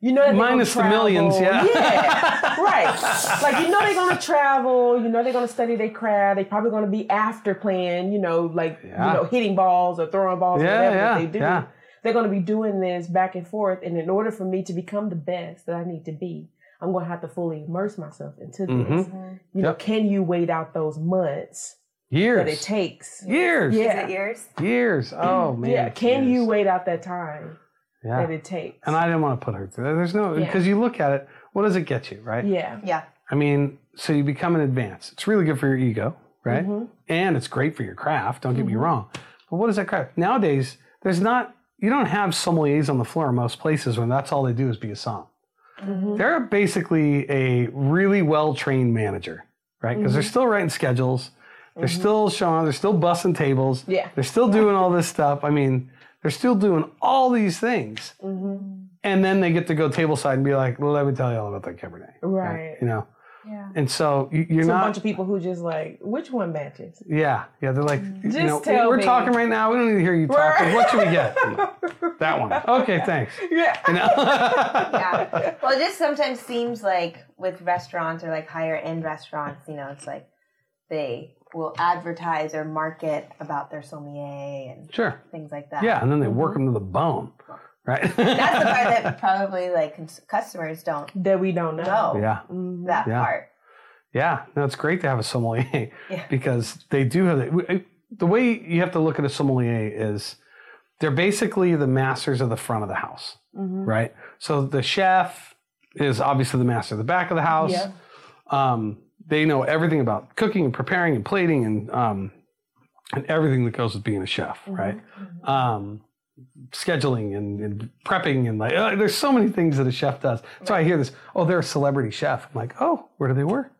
You know, that they're gonna Minus the millions, yeah. yeah, right. Like you know they're gonna travel. You know they're gonna study their craft. They're probably gonna be after playing. You know, like Yeah. you know hitting balls or throwing balls, or Yeah, whatever yeah, they do. yeah. They're gonna be doing this back and forth. And in order for me to become the best that I need to be, I'm gonna have to fully immerse myself into this. Mhm. You know, Yep. can you wait out those months years that it takes? years Yeah. Is it yours? years oh man yeah, can you wait out that time yeah that it takes? and i didn't want to put her through that there's no Yeah. because you look at it what does it get you right yeah, Yeah. I mean, so you become an advance. It's really good for your ego, right? Mm-hmm. And it's great for your craft. Don't get me mm-hmm. wrong. But what is that craft nowadays? There's not. You don't have sommeliers on the floor in most places when that's all they do is be a som. Mm-hmm. They're basically a really well trained manager, right? Because they're still writing schedules. They're still showing. They're still bussing tables. Yeah. They're still doing all this stuff. I mean, they're still doing all these things. Mm-hmm. And then they get to go tableside and be like, well, let me tell you all about that Cabernet. Right. You know? Yeah. And so you- you're It's a bunch of people who just like, which one matches? yeah. Yeah. They're like, you Just know, tell we're me. talking right now. We don't need to hear you talk. Right. What should we get? that one. Okay. Thanks. Yeah. You know? yeah. Well, it just sometimes seems like with restaurants or like higher end restaurants, you know, it's like they will advertise or market about their sommelier and Sure. things like that. Yeah. And then they work them to the bone. Right. That's the part that probably like cons- customers don't That we don't know. know. yeah. That Yeah. part. Yeah, no, it's great to have a sommelier Yeah. because they do have the, the way you have to look at a sommelier is they're basically the masters of the front of the house, Mhm. right? So the chef is obviously the master of the back of the house. Yeah. Um, they know everything about cooking and preparing and plating and um, and everything that goes with being a chef, right? Um, scheduling and, and prepping and like uh, there's so many things that a chef does. So I hear this, oh, they're a celebrity chef. I'm like, oh, where do they work?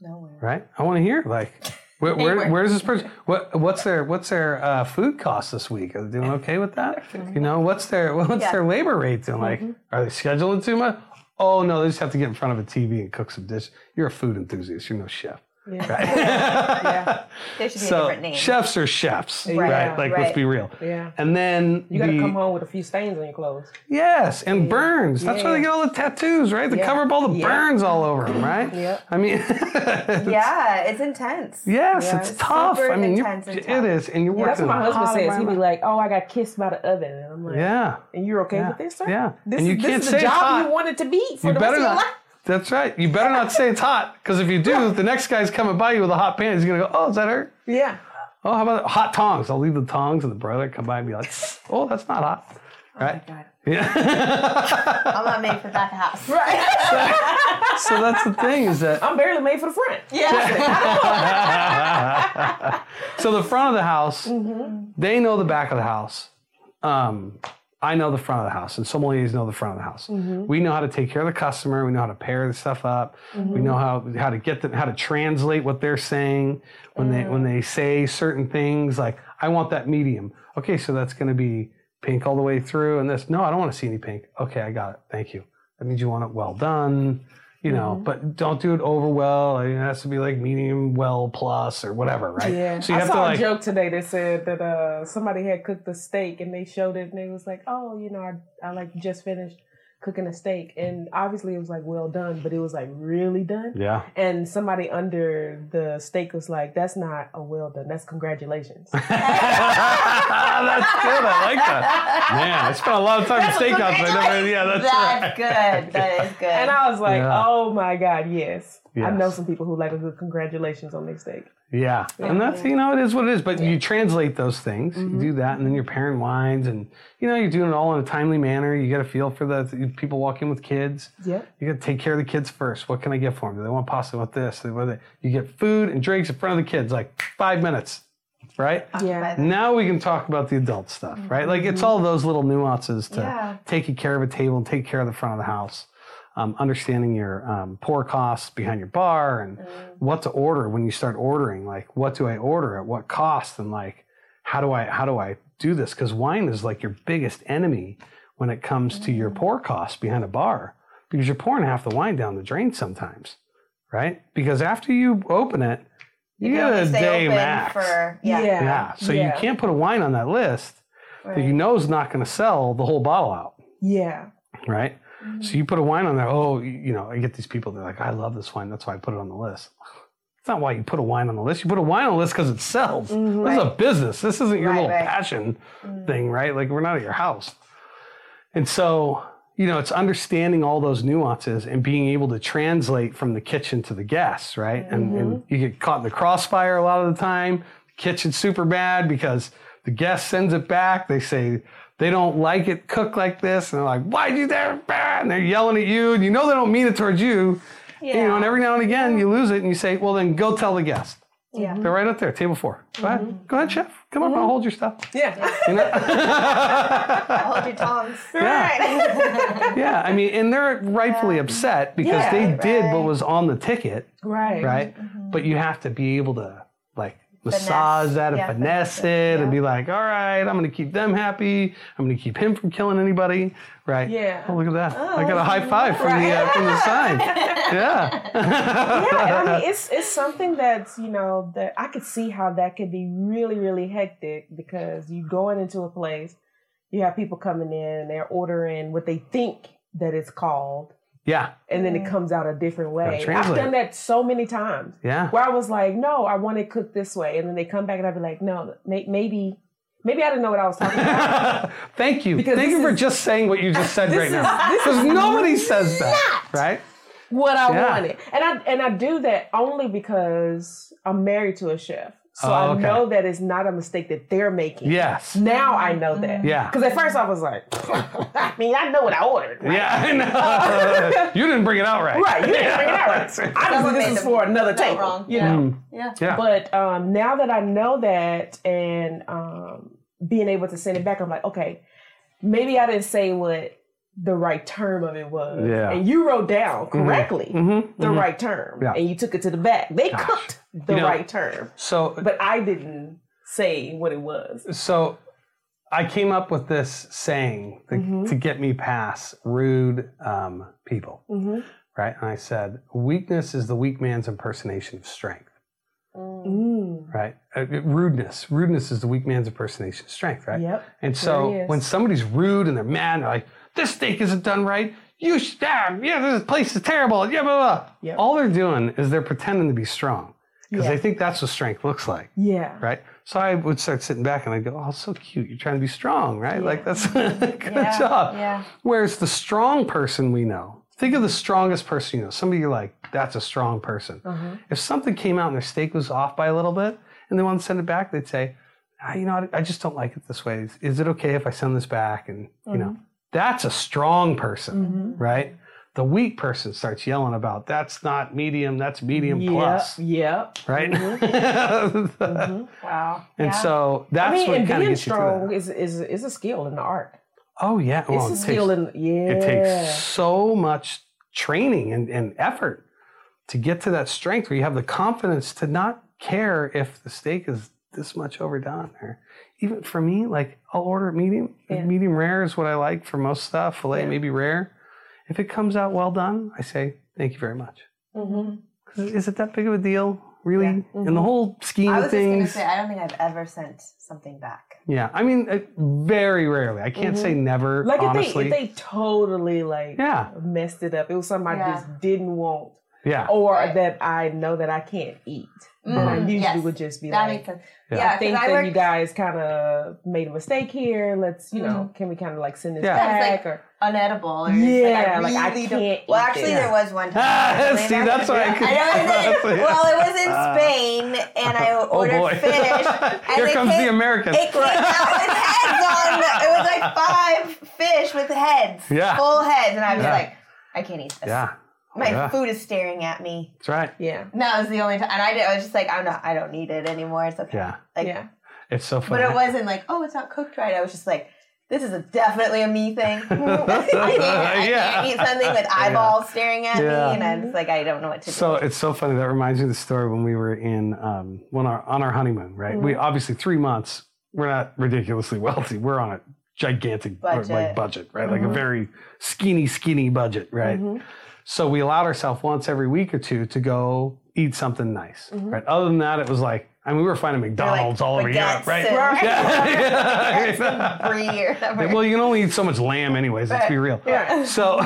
Nowhere. right? I want to hear like where, where, where's this person? What what's their what's their uh, food cost this week? Are they doing okay with that? You know, what's their what's Yeah. their labor rate doing? Like, are they scheduling too much? Oh no, they just have to get in front of a TV and cook some dishes. You're a food enthusiast. You're no chef, Yeah. right? Yeah. There should be a so different name. chefs are chefs, right? Right, Like right. let's be real. Yeah. And then You gotta the- come home with a few stains on your clothes. Yes, and burns. That's why they get all the tattoos, right? They Yeah. cover up all the Yeah. burns all over them, right? Yeah. I mean, yeah, it's intense. Yes, Yeah, it's it's tough. I mean, intense and it tough. is, and you're Yeah, that's working. what my husband says. He'd be like, "Oh, I got kissed by the oven," and I'm like, "Yeah, And you're okay Yeah. with this, sir? Yeah. This And is, you this can't is the job you wanted to be for you the rest of your life. That's right. You better not say it's hot, because if you do, the next guy's coming by you with a hot pan. He's gonna go, "Oh, is that her? Yeah. Oh, how about hot tongs? I'll leave the tongs, and the brother come by and be like, "Oh, that's not hot." Right? God. Yeah. I'm not made for that house. Right. so that's the thing is that I'm barely made for the front. Yeah. so the front of the house, Mm-hmm. they know the back of the house. Um, I know the front of the house, and sommeliers know the front of the house. Mm-hmm. We know how to take care of the customer. We know how to pair the stuff up. We know how how to get them how to translate what they're saying when they when they say certain things. Like, I want that medium. Okay, so that's going to be pink all the way through, and this. No, I don't want to see any pink. Okay, I got it. Thank you. That means you want it well done. You know, Mm-hmm. but don't do it over well. It has to be like medium well plus or whatever, right? Yeah. So you I have saw to a like joke today that said that uh, somebody had cooked a steak and they showed it and they was like, oh, you know, I, I like just finished cooking a steak. And obviously it was like well done, but it was like really done. Yeah. And somebody under the steak was like, that's not a well done, that's congratulations. That's good. I like that. Man, I spent a lot of time in steakhouse. but never, yeah, that's, That's right. good. That is good. and I was like, Yeah. oh my God, yes. yes. I know some people who like a good congratulations on their steak. Yeah. And that's, you know, it is what it is. But you translate those things. Mm-hmm. You do that. And then you're pairing wines. And, you know, you're doing it all in a timely manner. You got to feel for the people walking with kids. Yeah. You got to take care of the kids first. What can I get for them? Do they want pasta? What this? What they- You get food and drinks in front of the kids, like five minutes, right? Yeah. Now we can talk about the adult stuff, right? Like it's all those little nuances to Yeah. taking care of a table and take care of the front of the house. Um, understanding your um, pour costs behind your bar and what to order when you start ordering. Like, what do I order at what cost? And like, how do I how do I do this? Because wine is like your biggest enemy when it comes to your pour costs behind a bar because you're pouring half the wine down the drain sometimes, right? Because after you open it, you, can get a day open max. for yeah. Yeah. Yeah. So Yeah. you can't put a wine on that list that you know is not going to sell the whole bottle out, Yeah. right? Mm-hmm. So you put a wine on there. Oh, you know, I get these people. They're like, I love this wine. That's why I put it on the list. It's not why you put a wine on the list. You put a wine on the list because it sells. Mm-hmm, this is a business. This isn't your Right, little right. passion mm. thing, right? Like we're not at your house. And so, you know, it's understanding all those nuances and being able to translate from the kitchen to the guests, right? And, and mm-hmm. you get caught in the crossfire a lot of the time. Kitchen's super bad because the guest sends it back. They say they don't like it cooked like this. And they're like, why'd you there? And they're yelling at you. And you know they don't mean it towards you. You know, and every now and again you lose it and you say, well, then go tell the guest. Yeah. They're right up there, table four. Go ahead. Go ahead, chef. Come on, I'll hold your stuff. Yeah. You know? Hold your tongs. Yeah. yeah, I mean, and they're rightfully upset because Yeah, they did what was on the ticket, right. right? Mm-hmm. But you have to be able to like massage that and Yeah, finesse finesse it it, and be like, all right, I'm going to keep them happy. I'm going to keep him from killing anybody, right? Yeah. Oh, look at that! I got a high five from the uh, from the sign. Yeah. yeah, I mean it's it's something that's you know that I could see how that could be really really hectic because you're going into a place, you have people coming in and they're ordering what they think that it's called, yeah. and then it mm. comes out a different way. I've done that so many times Yeah. where I was like, no, I want it cooked this way, and then they come back and I'd be like, no, may- maybe maybe I didn't know what I was talking about. Thank you. Because Thank this you for is- just saying what you just said right is- now. Because is nobody says that, right? what I Yeah. wanted. And I and I do that only because I'm married to a chef. So Oh, I know that it's not a mistake that they're making. Yes. Now I know that. Yeah. Because at first I was like, I mean, I know what I ordered. Right? Yeah, I know. you didn't bring it out right. Right, you didn't bring it out right. Someone Obviously, made this is for another spell table. wrong. You Yeah. know. Mm, Yeah. yeah. But um, now that I know that and um, being able to send it back, I'm like, okay, maybe I didn't say what the right term of it was. Yeah. And you wrote down correctly Mhm, the mhm. right term. Yeah. And you took it to the back. They cooked the You know- right term. So, But I didn't say what it was. so I came up with this saying to, Mm-hmm. to get me past rude um, people, Mm-hmm. right? And I said, weakness is the weak man's impersonation of strength, Mm. right? Uh, rudeness, rudeness is the weak man's impersonation of strength, right? Yep. And so when somebody's rude and they're mad, and they're like, "This steak isn't done right. You should, ah, yeah, this place is terrible." Yeah, blah blah. Yep. All they're doing is they're pretending to be strong because Yeah. they think that's what strength looks like, Yeah. right? So I would start sitting back and I'd go, "Oh, so cute. You're trying to be strong, right? Like that's good Yeah, job." yeah. Whereas the strong person we know, think of the strongest person you know. Somebody you're like, "That's a strong person." Uh-huh. If something came out and their steak was off by a little bit and they want to send it back, they'd say, ah, you know, I, I just don't like it this way. Is, is it okay if I send this back? And, you know, that's a strong person, right? The weak person starts yelling about that's not medium, that's medium Yep. plus, Yep. right? Mm-hmm. Mm-hmm. Wow. And Yeah. so that's I mean, what and kind of being gets you through strong is, is is a skill in the art. Oh, yeah. It's Well, a it skill takes, in yeah. it takes so much training and, and effort to get to that strength where you have the confidence to not care if the steak is this much overdone or even for me like i'll order medium Yeah. medium rare is what i like for most stuff filet Yeah. maybe rare if it comes out well done i say thank you very much Mhm. 'Cause is it that big of a deal really Yeah. in the whole scheme I of things say I don't think I've ever sent something back. yeah i mean uh, very rarely i can't say never Like honestly if they if they totally like Yeah. messed it up. It was something I Yeah. just didn't want. Yeah Or Right. that I know that I can't eat. Then I usually Yes. would just be That like makes sense. Yeah. Yeah, I 'cause think I that work, you guys kind of made a mistake here. Let's, you know, Mm-hmm. can we kind of like send this Yeah. Yeah, back? like- or unedible. Or Yeah, like like, I I really can't don't. Well, actually, this. there was one time. Ah, Believe see, it? that's why I could- I know. that's it- it. well, it was in Ah. Spain, and I oh ordered boy fish. and here it comes the came- american It came out with heads on. It was like five fish with heads, Yeah. full heads, and I was Yeah. like, I can't eat this. yeah My Yeah. food is staring at me. that's right yeah, And that was the only time, and I, did, I was just like, I'm not. I don't need it anymore. It's okay. yeah Like, yeah. it's so funny But it wasn't like, oh, it's not cooked right. I was just like, this is a, definitely a me thing. I, can't, I Yeah. can't eat something with eyeballs staring at Yeah. me, and I'm just like, I don't know what to So do. So it's so funny. That reminds me of the story when we were in um, when our on our honeymoon. Right, we Mm-hmm. obviously three months. We're not ridiculously wealthy. We're on a gigantic Budget. like budget, right? Like Mm-hmm. a very skinny, skinny budget, right? So we allowed ourselves once every week or two to go eat something nice, right? Other than that, it was like I mean, we were finding Mm-hmm. Like McDonald's all over Europe, right? and- Right. Yeah. Brie well, you can only eat so much lamb, anyways. Let's be real. Yeah. So,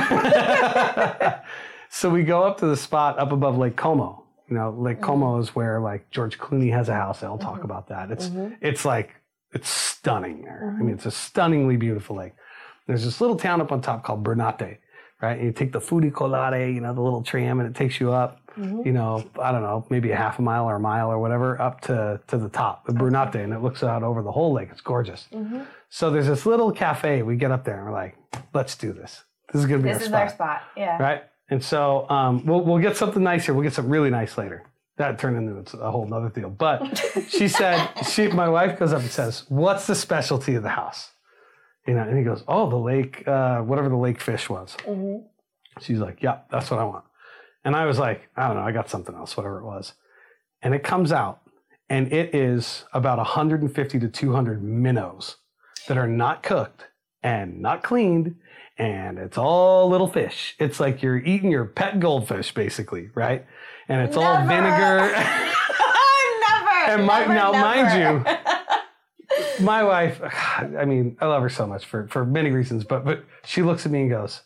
so we go up to the spot up above Lake Como. You know, Lake Como is where like George Clooney has a house. I'll talk about that. It's it's like it's stunning there. I mean, it's a stunningly beautiful lake. There's this little town up on top called Brunate, right? And you take the funicolare, you know, the little tram, and it takes you up. You know, I don't know, maybe a half a mile or a mile or whatever, up to to the top, the Brunate, and it looks out over the whole lake. It's gorgeous. So there's this little cafe. We get up there and we're like, let's do this. This is gonna be this our is spot, our spot. Yeah. right? And so um, we'll we'll get something nice here. We'll get something really nice later. that turned into a whole nother deal. But she said, she, my wife goes up and says, "What's the specialty of the house?" You know, and he goes, "Oh, the lake, uh, whatever the lake fish was." Mhm. She's like, "Yeah, that's what I want." And I was like, "I don't know, I got something else, whatever it was." And it comes out, and it is about 150 to 200 minnows that are not cooked and not cleaned, and it's all little fish. It's like you're eating your pet goldfish, basically, right? And it's all vinegar. never. And my- never, now, mind never. My wife, I mean, I love her so much for, for many reasons, but but she looks at me and goes,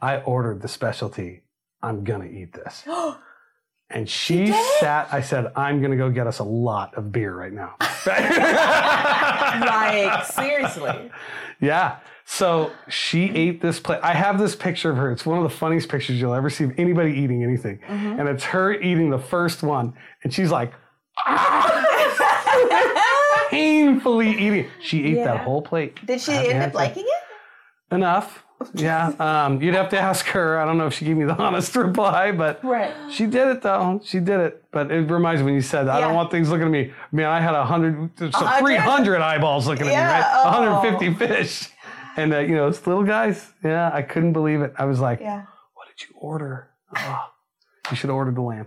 "I ordered the specialty. I'm gonna eat this." And she sat. I said, "I'm gonna go get us a lot of beer right now." like seriously. Yeah. So she ate this plate. I have this picture of her. It's one of the funniest pictures you'll ever see of anybody eating anything. Mm-hmm. And it's her eating the first one. And she's like, ah! Painfully eating. She ate that whole plate. Did she end up liking it? Enough. Yeah. Um, you'd have to ask her. I don't know if she gave me the honest reply, but Right. she did it though. She did it. But it reminds me when you said, I don't want things looking at me. Man, I had a hundred, so 300 eyeballs looking at Yeah, me, right? oh. 150 fish. And, uh, you know, it's little guys. Yeah, I couldn't believe it. I was like, Yeah. what did you order? Oh, you should have ordered the lamb.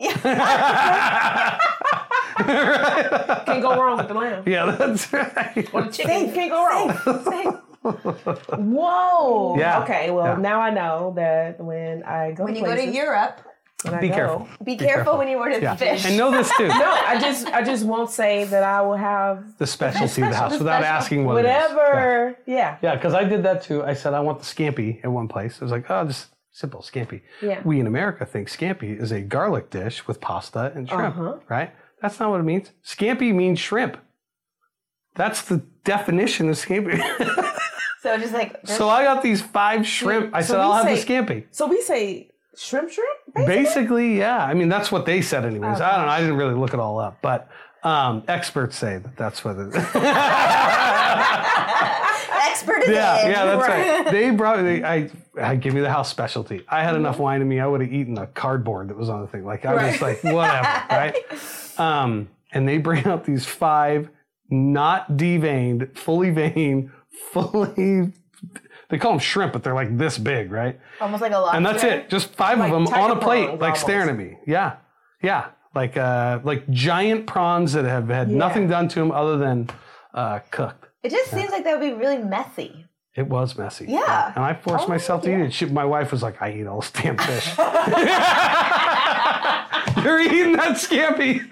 Can't go wrong with the lamb. yeah, that's right. Or the chicken. Can't go wrong. Whoa. Yeah. Okay. Well, Yeah. now I know that when I go When to you go to Europe, when I Be go- careful. be careful, careful. when you order Yeah. fish. And know this too. No, I just I just won't say that I will have The specialty of the house the without special- asking what it is. Yeah. whatever. Yeah. Yeah, because I did that too. I said I want the scampi at one place. I was like, oh, just simple scampi. Yeah. We in America think scampi is a garlic dish with pasta and shrimp, Uh-huh. right? That's not what it means. Scampi means shrimp. That's the definition of scampi. so just like so I got these five shrimp. I So said I'll have the say- scampi. So we say shrimp, shrimp. basically? Basically, yeah. I mean, that's what they said, anyways. Oh, I don't know. I didn't really look it all up, but um, experts say that that's what it is. expert in Yeah, yeah, that's right. They brought. They, I, I give you the house specialty. I had enough wine in me. I would have eaten a cardboard that was on the thing. Like I was like, whatever, right? Um, and they bring out these five not deveined, fully veined, fully. They call them shrimp, but they're like this big, right? Almost like a lobster. And that's it. Just five Like of them on a plate, like staring at me. Yeah, yeah, like uh, like giant prawns that have had Yeah. nothing done to them other than uh, cooked. It just seems like that would be really messy. It was messy. Yeah. And I forced Oh, myself to eat yeah. it. She, my wife was like, I eat all this damn fish. You're eating that scampi.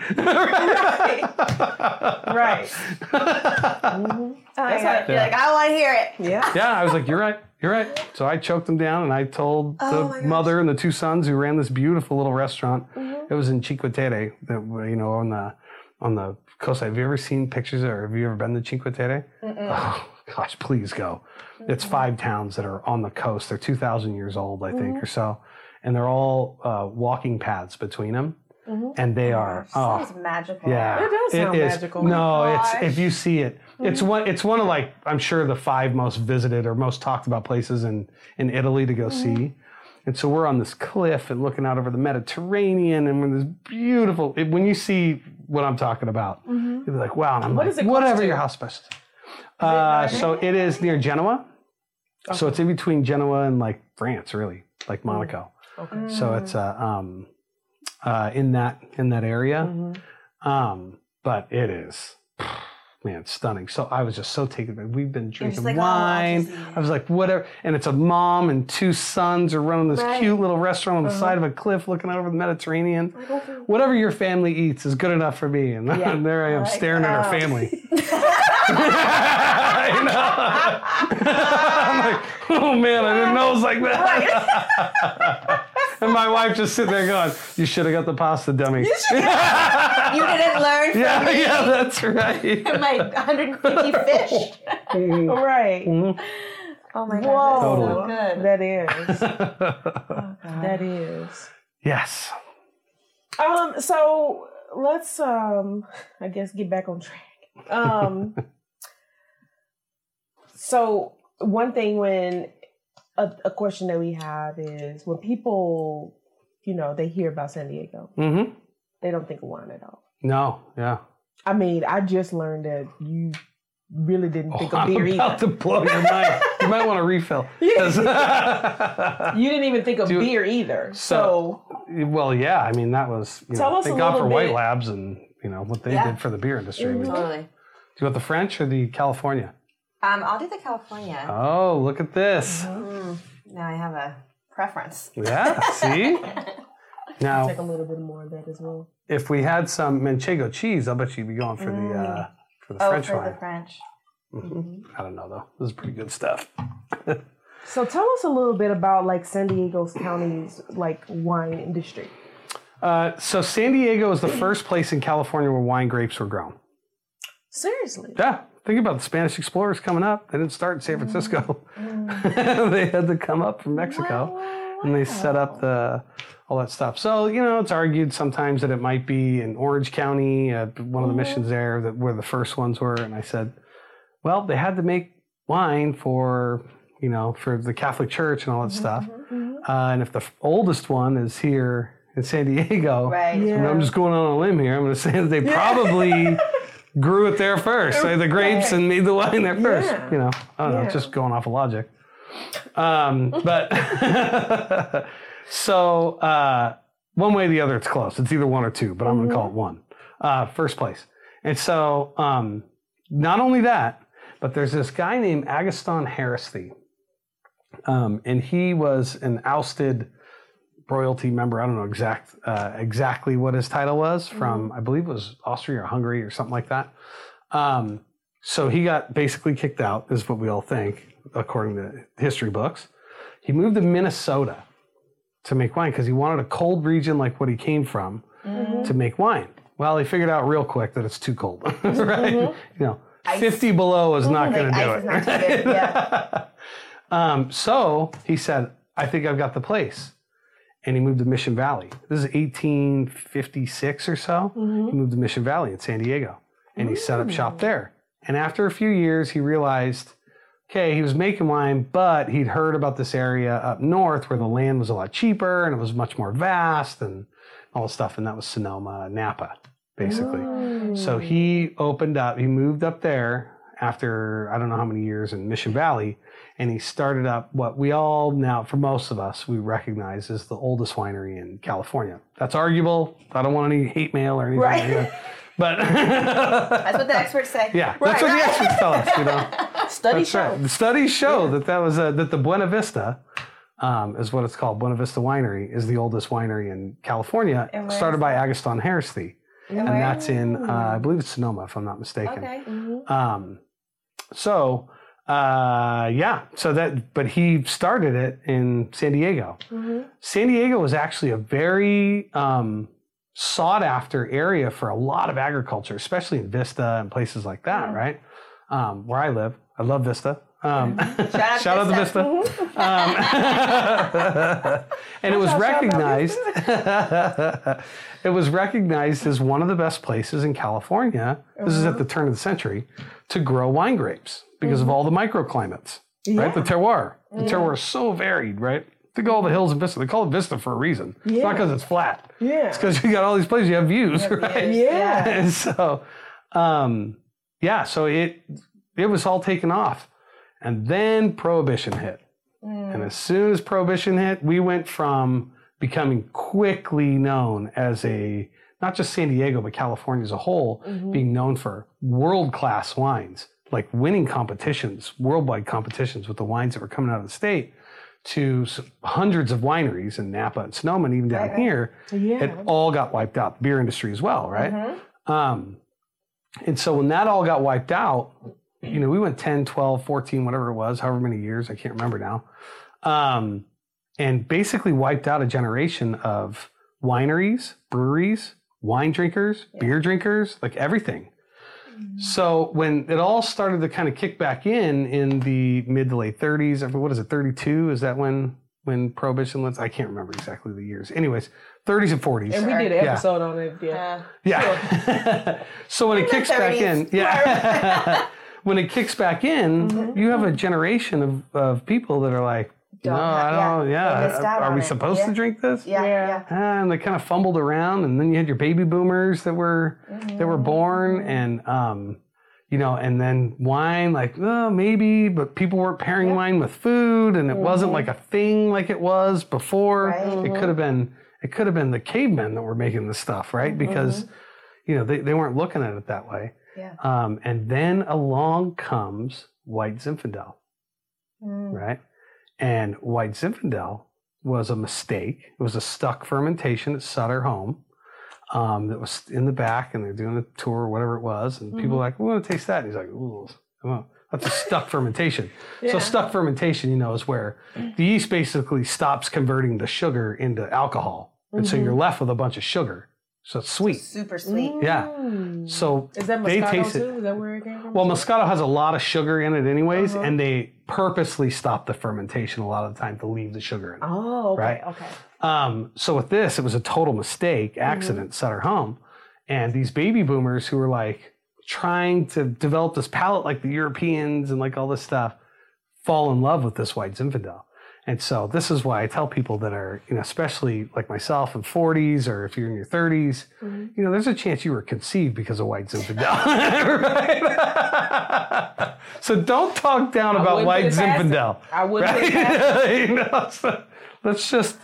Right. Oh my That's God. how- You're like, I want to hear it. Yeah. yeah, I was like, you're right. You're right. So I choked them down and I told Oh the mother and the two sons who ran this beautiful little restaurant. Mm-hmm. It was in Cinque Terre, that, you know, on the on the coast. Have you ever seen pictures or have you ever been to Cinque Terre? Oh, gosh, please go. It's five towns that are on the coast. They're 2,000 years old, I Mm-hmm. think, or so. And they're all uh, walking paths between them. Mm-hmm. And they oh, are, oh, Sounds magical. yeah, It does sound is. magical. No, Oh my it's if you see it, it's mm-hmm. one. It's one of like I'm sure the five most visited or most talked about places in in Italy to go see. Mm-hmm. And so we're on this cliff and looking out over the Mediterranean, and we're this beautiful. It, when you see what I'm talking about, you'll be like, "Wow!" And I'm What like, is it "Whatever your house specialty." Uh, so it is near Genoa. So it's in between Genoa and like France, really, like Monaco. Okay. So it's uh, um, uh, in that in that area. Mm-hmm. Um, but it is, man, stunning. So I was just so taken. back. We've been drinking like, oh, wine. it. I was like, whatever. And it's a mom and two sons are running this Right. cute little restaurant on the Uh-huh. sid of a cliff, looking out over the Mediterranean. Whatever your family eats is good enough for me. And Yeah. there I am Like, staring at oh. our family. I know. I'm like, oh man, I didn't know it was like that. And my wife just sitting there going, "You should have got the pasta, dummy." You didn't learn from yeah, me. yeah, that's right. my 150 fish. Right. Oh my god, Whoa. that's so good. That is. Oh, God. That is. yes. Um. So let's um. I guess get back on track. Um. so one thing when a, a question that we have is when people, you know, they hear about San Diego, Mm-hmm. they don't think of wine at all. No, yeah. I mean, I just learned that you really didn't think Oh, of I'm beer about either. to blow your mind. You might want to refill. 'Cause- You didn't even think of Do- beer either. So- So, well, yeah. I mean, that was. You Tell know, us thank a God for little White Labs and you know what they Yeah. did for the beer industry. Mm-hmm. Do Totally. you want the French or the California? Um, I'll do the California. Oh, look at this. Mm-hmm. Now I have a preference. Yeah. See. Now, take a little bit more of that as well. if we had some Manchego cheese, I'll bet you'd be going for the uh, for the Oh, French for wine. the French. I don't know though. This is pretty good stuff. So tell us a little bit about like San Diego's county's like wine industry. Uh, so San Diego is the first place in California where wine grapes were grown. Seriously. Yeah, think about the Spanish explorers coming up. They didn't start in San Francisco. Mm. they had to come up from Mexico, and they set up the all that stuff. So you know, it's argued sometimes that it might be in Orange County, uh, one of the missions there, that where the first ones were. And I said, well, they had to make wine for you know for the Catholic Church and all that stuff. Uh, and if the f- oldest one is here in San Diego, Right. Yeah. I'm just going on a limb here. I'm going to say that they probably grew it there first, like the grapes, and made the wine there first. Yeah. You know, I don't know, just going off of logic. Um, but so uh, one way or the other, it's close. It's either one or two, but I'm going to call it one. Uh, first place. And so um, not only that, but there's this guy named Agustin Haraszthy. Um, and he was an ousted royalty member. I don't know exact uh, exactly what his title was from. I believe it was Austria or Hungary or something like that. Um, so he got basically kicked out, is what we all think, according to history books. He moved to Minnesota to make wine because he wanted a cold region like what he came from to make wine. Well, he figured out real quick that it's too cold, right? You know, 50 below is not going to do it. it. is not too good, yeah. Um, so he said, I think I've got the place. And he moved to Mission Valley. This is 1856 or so. Mm-hmm. He moved to Mission Valley in San Diego and he set up shop mm. there. And after a few years, he realized, okay, he was making wine, but he'd heard about this area up north where the land was a lot cheaper and it was much more vast and all this stuff. And that was Sonoma, Napa, basically. So he oh. opened up, he moved up there after I don't know how many years in Mission Valley, and he started up what we all now, for most of us, we recognize as the oldest winery in California. That's arguable. I don't want any hate mail or anything. Right. like that. But That's what the experts say. yeah, that's what the experts tell us. You know, Study that's show. right. The studies show that that was a, that the Buena Vista. Um, is what it's called. Buena Vista Winery is the oldest winery in California, started by Agustin Haraszthy, and where? that's in uh, I believe it's Sonoma, if I'm not mistaken. Okay. Um, so uh, yeah, so that but he started it in San Diego. San Diego was actually a very um, sought after area for a lot of agriculture, especially in Vista and places like that, right? Um, where I live, I love Vista. Um, shout out to Vista. Um, and it was Shout out, shout out recognized. it was recognized as one of the best places in California. This is at the turn of the century to grow wine grapes because of all the microclimates, right? The terroir. The terroir is so varied, right? Think of all the hills in Vista. They call it Vista for a reason. It's not because it's flat. Yeah. It's because you got all these places you have views, right? Yeah. and so um, yeah so it it was all taken off and then prohibition hit mm. and as soon as prohibition hit we went from becoming quickly known as a not just san diego but california as a whole mm-hmm. being known for world-class wines like winning competitions worldwide competitions with the wines that were coming out of the state to hundreds of wineries in napa and sonoma and even down here Yeah. it all got wiped out. The beer industry as well, right? Mm-hmm. Um, and so when that all got wiped out, you know, we went 10, 12, 14, whatever it was, however many years, I can't remember now. Um, and basically wiped out a generation of wineries, breweries, wine drinkers, beer drinkers, like everything. So when it all started to kind of kick back in in the mid to late 30s, or what is it, 32? Is that when when prohibition was? I can't remember exactly the years. Anyways, 30s and 40s. and we did an Yeah. episode on it. Yeah. Uh, Yeah. so when it kicks back in, yeah. when it kicks back in, you have a generation of, of people that are like, don't no, have- I don't. yeah, Yeah, are we it. supposed Yeah. to drink this? Yeah, Yeah. yeah. Ah, and they kind of fumbled around, and then you had your baby boomers that were that were born, Mm-hmm. and um, you know, and then wine, like oh, maybe, but people weren't pairing wine with food, and it wasn't like a thing like it was before. Mm-hmm. Right. It could have been, it could have been the cavemen that were making this stuff, right? Mm-hmm. Because you know they, they weren't looking at it that way. Yeah. Um, and then along comes White Zinfandel, Mm. right? And White Zinfandel was a mistake. It was a stuck fermentation at Sutter Home um, that was in the back, and they're doing a tour or whatever it was. And people were like, we want to taste that. And he's like, ooh, that's a stuck fermentation. So stuck fermentation, you know, is where the yeast basically stops converting the sugar into alcohol. And so you're left with a bunch of sugar. So it's sweet. Super sweet. Yeah. Mm. So Is that they Moscato taste it. too? Is that where it came from? Well, Moscato has a lot of sugar in it, anyways, Uh-huh. and they purposely stop the fermentation a lot of the time to leave the sugar in. it. oh, okay, Right. okay. Um, so with this, it was a total mistake, accident, Sutter Home, and these baby boomers who were like trying to develop this palate like the Europeans and like all this stuff, fall in love with this white Zinfandel. And so this is why I tell people that are, you know, especially like myself in 40s or if you're in your 30s, Mm-hmm. you know, there's a chance you were conceived because of white Zinfandel. so don't talk down I about white put it past them. Zinfandel. I wouldn't put it past Right? you know, so let's just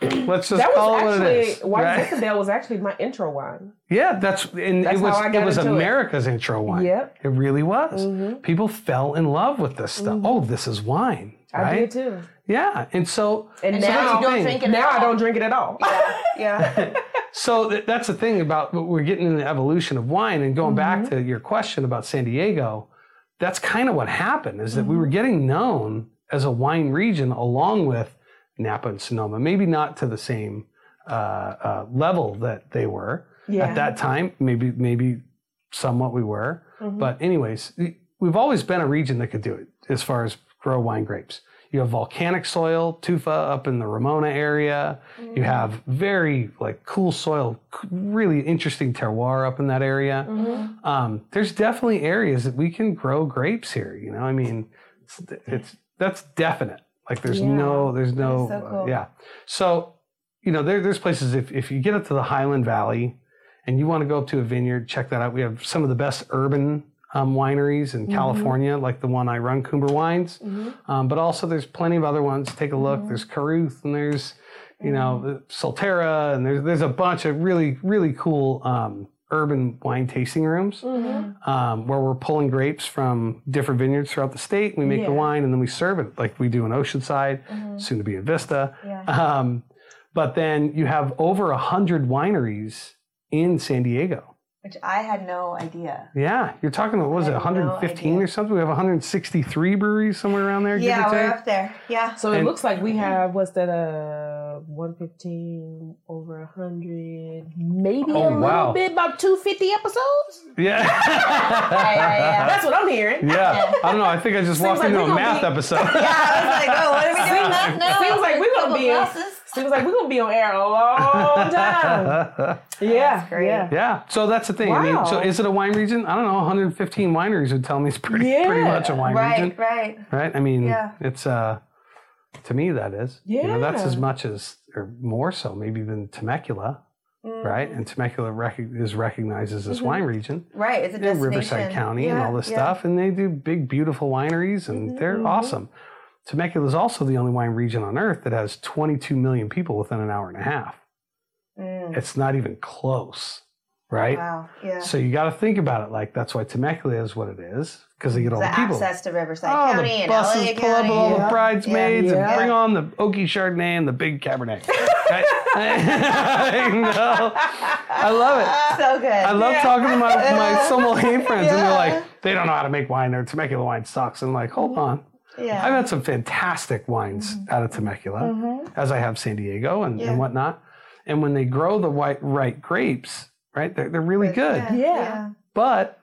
let's just That call it was what it is. actually White right? Zinfandel was actually my intro wine. Yeah, that's and That's it was how I it was into it. America's intro wine. Yep. It really was. Mhm. People fell in love with this stuff. Oh, this is wine, I right? did too. Yeah, and so And, so now you don't drink it now I don't drink it at all. Yeah. yeah. so th- that's the thing about what we're getting in the evolution of wine and going back Mm-hmm. to your question about San Diego. That's kind of what happened is that we Mm-hmm. were getting known as a wine region along with Napa and Sonoma. Maybe not to the same uh, uh, level that they were Yeah. at that time. Maybe maybe somewhat we were, Mhm. but anyways, we've always been a region that could do it as far as grow wine grapes. You have volcanic soil, tufa up in the Ramona area. You have very like cool soil, really interesting terroir up in that area. Mhm. Um, there's definitely areas that we can grow grapes here. You know, I mean, it's, it's that's definite. Like there's Yeah. no, there's no, so uh, yeah. So, you know, there, there's places if if you get up to the Highland Valley and you want to go up to a vineyard, check that out. We have some of the best urban um, wineries in California, like the one I run, Coomer Wines. Mhm. Um, but also, there's plenty of other ones. Take a look. There's Carruth, and there's you know Solterra, and there's there's a bunch of really really cool um, urban wine tasting rooms Mhm. um, where we're pulling grapes from different vineyards throughout the state. We make the wine, and then we serve it like we do in Oceanside, soon to be in Vista. Yeah. Um, but then you have over a hundred wineries in San Diego. Which I had no idea. Yeah, you're talking about what was it, had no 115 or something? We have 163 breweries somewhere around there. Yeah, give or we're take. up there. Yeah. So it looks like we have what's that? Uh, one fifteen over a hundred, maybe Oh, a little bit about two fifty episodes. Yeah. Yeah, yeah, yeah. That's what I'm hearing. Yeah. I don't know. I think I just Seems walked like into a math be- episode. Yeah, I was like, oh, what are we doing math now? Seems like we're gonna be in- glasses. was like we're gonna be on air a long time. yeah, great. yeah. yeah. So that's the thing. I mean, so is it a wine region? I don't know. 115 wineries would tell me it's pretty, pretty much a wine Right, region. right. Right. Right. I mean, Yeah. it's, uh, to me, that is. You know, that's as much as, or more so maybe than Temecula, Mm, right? And Temecula rec- is recognized as this Mhm. wine region. Right, it's a in destination. Riverside County and all this yeah. stuff, and they do big, beautiful wineries, and Mhm, they're mhm. awesome. Temecula is also the only wine region on earth that has 22 million people within an hour and a half. Mm, It's not even close, right? Wow, yeah. So you got to think about it like that's why Temecula is what it is because they get all the the people. access to Riverside Oh, County the and buses LA pull up County. with all the bridesmaids Yeah. and bring on the oaky Chardonnay and the big Cabernet. Right? I know. I love it. So good. I love Yeah. talking to my, my sommelier friends, and they're like, they don't know how to make wine. Their Temecula wine sucks. And I'm like, hold on. Yeah. I've had some fantastic wines out of Temecula, Mhm. as I have San Diego and, Yeah. and whatnot. And when they grow the white right grapes, right, they're, they're really good. Yeah. But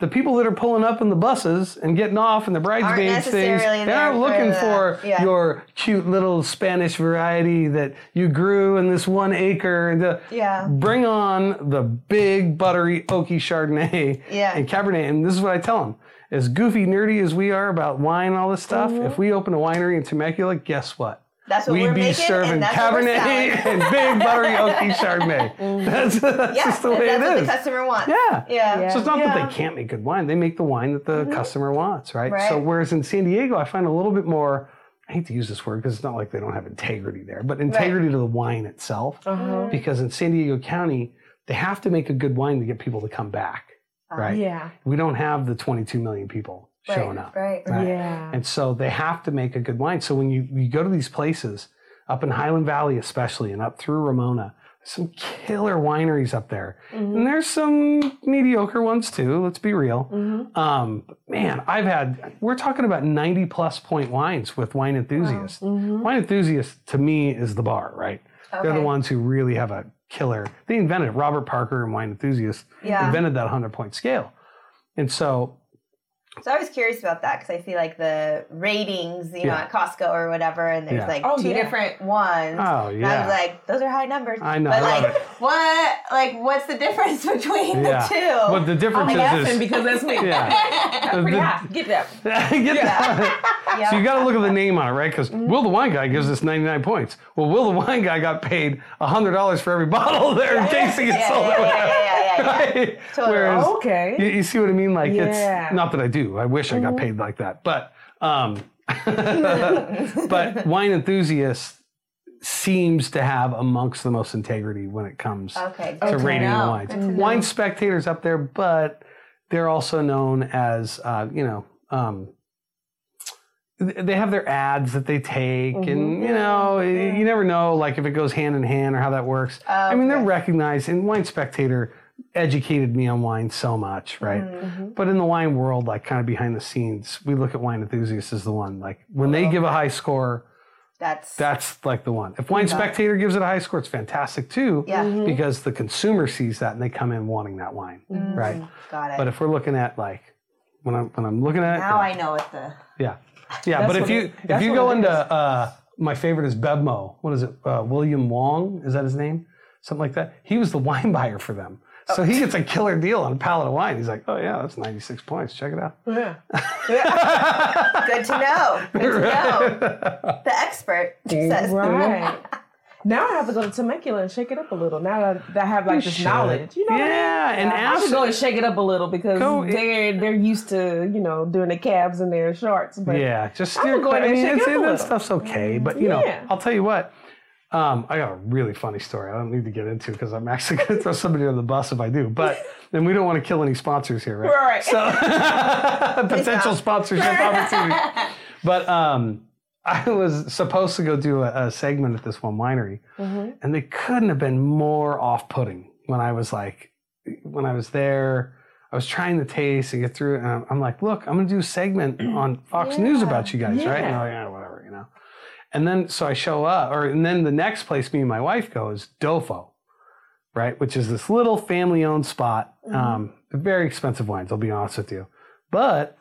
the people that are pulling up in the buses and getting off in the bridesmaids things, they're not looking for for yeah. your cute little Spanish variety that you grew in this one acre. The, Yeah. Bring on the big buttery oaky Chardonnay Yeah. and Cabernet. And this is what I tell them. As goofy nerdy as we are about wine and all this stuff, mm-hmm. if we open a winery in Temecula, guess what? That's what We'd we're be making, serving and that's what we're Cabernet and big buttery oaky Chardonnay. Mm-hmm. That's, that's Yeah, just the way it is. that's it what is. the customer wants. yeah. Yeah. Yeah. So it's not Yeah. that they can't make good wine; they make the wine that the mm-hmm. customer wants, right? Right. So whereas in San Diego, I find a little bit more. I hate to use this word because it's not like they don't have integrity there, but integrity to the wine itself. Uh-huh. Because in San Diego County, they have to make a good wine to get people to come back, right? Yeah. We don't have the 22 million people showing up. Right. Right. Yeah. And so they have to make a good wine. So when you, you go to these places, up in Highland Valley especially, and up through Ramona, some killer wineries up there. And there's some mediocre ones too, let's be real. Mm-hmm. Um, man, I've had, we're talking about 90 plus point wines with wine enthusiasts. Mm-hmm. Wine enthusiasts to me is the bar, right? Okay. They're the ones who really have a killer. They invented it. Robert Parker and wine enthusiasts Yeah. invented that 100 point scale. And so So I was curious about that because I see like the ratings, you know, at Costco or whatever, and there's Yeah. like Oh, two yeah. different ones. Oh, And yeah. I was like, those are high numbers. I know, But I love like, it. what? Like, what's the difference between Yeah. the two? But the difference I'm is, is because that's me. Yeah. That's pretty The- high. Get that. Get that. Yeah. So you got to look at the name on it, right? Because Will the wine guy gives us 99 points. Well, Will the wine guy got paid $100 for every bottle there in case he gets yeah, sold yeah, yeah, yeah, yeah, yeah. Right? Totally. Whereas, Okay. you, you see what I mean? Like Yeah. it's not that I do. I wish I got paid like that, but um, but wine enthusiasts seems to have amongst the most integrity when it comes Okay. to rating the wines. Wine spectators up there, but they're also known as uh, you know. Um, they have their ads that they take, and you know, you never know, like if it goes hand in hand or how that works. I mean, they're recognized, and Wine Spectator educated me on wine so much, right? Mm-hmm. But in the wine world, like kind of behind the scenes, we look at wine enthusiasts as the one. Like when they give a high score, That's that's like the one. If Wine Spectator gives it a high score, it's fantastic too, Yeah. Mhm. because the consumer sees that and they come in wanting that wine, right? got it. But if we're looking at like when I'm when I'm looking at it, now I know what the. yeah, yeah. But if you it- if you go into uh, my favorite is BevMo. What is it? Uh, William Wong is that his name? Something like that. He was the wine buyer for them. Oh. So he gets a killer deal on a pallet of wine. He's like, oh yeah, that's 96 points. Check it out. Oh, yeah. Good to know. Good to know. The expert says. Right. Now I have to go to Temecula and shake it up a little. Now that I have like this should. knowledge, you know. what I mean? Yeah, and I ask- should go and shake it up a little because Go- they're they're used to you know doing the calves and their shorts. But Yeah, just I'm steer gonna go I mean, and it's, shake it up a that stuff's okay, but you know, I'll tell you what. Um, I got a really funny story. I don't need to get into because I'm actually going to throw somebody on the bus if I do. But then we don't want to kill any sponsors here, right? Right. So potential sponsorship opportunity. But um, I was supposed to go do a, a segment at this one winery, Mm-hmm. and they couldn't have been more off-putting when I was like, when I was there. I was trying to taste and get through it, and I'm, I'm like, "Look, I'm going to do a segment on Fox News about you guys, right?" And Yeah. like, "Yeah, whatever, you know." And then so I show up, or and then the next place me and my wife go is Doffo, right? Which is this little family-owned spot. Um, very expensive wines, I'll be honest with you. But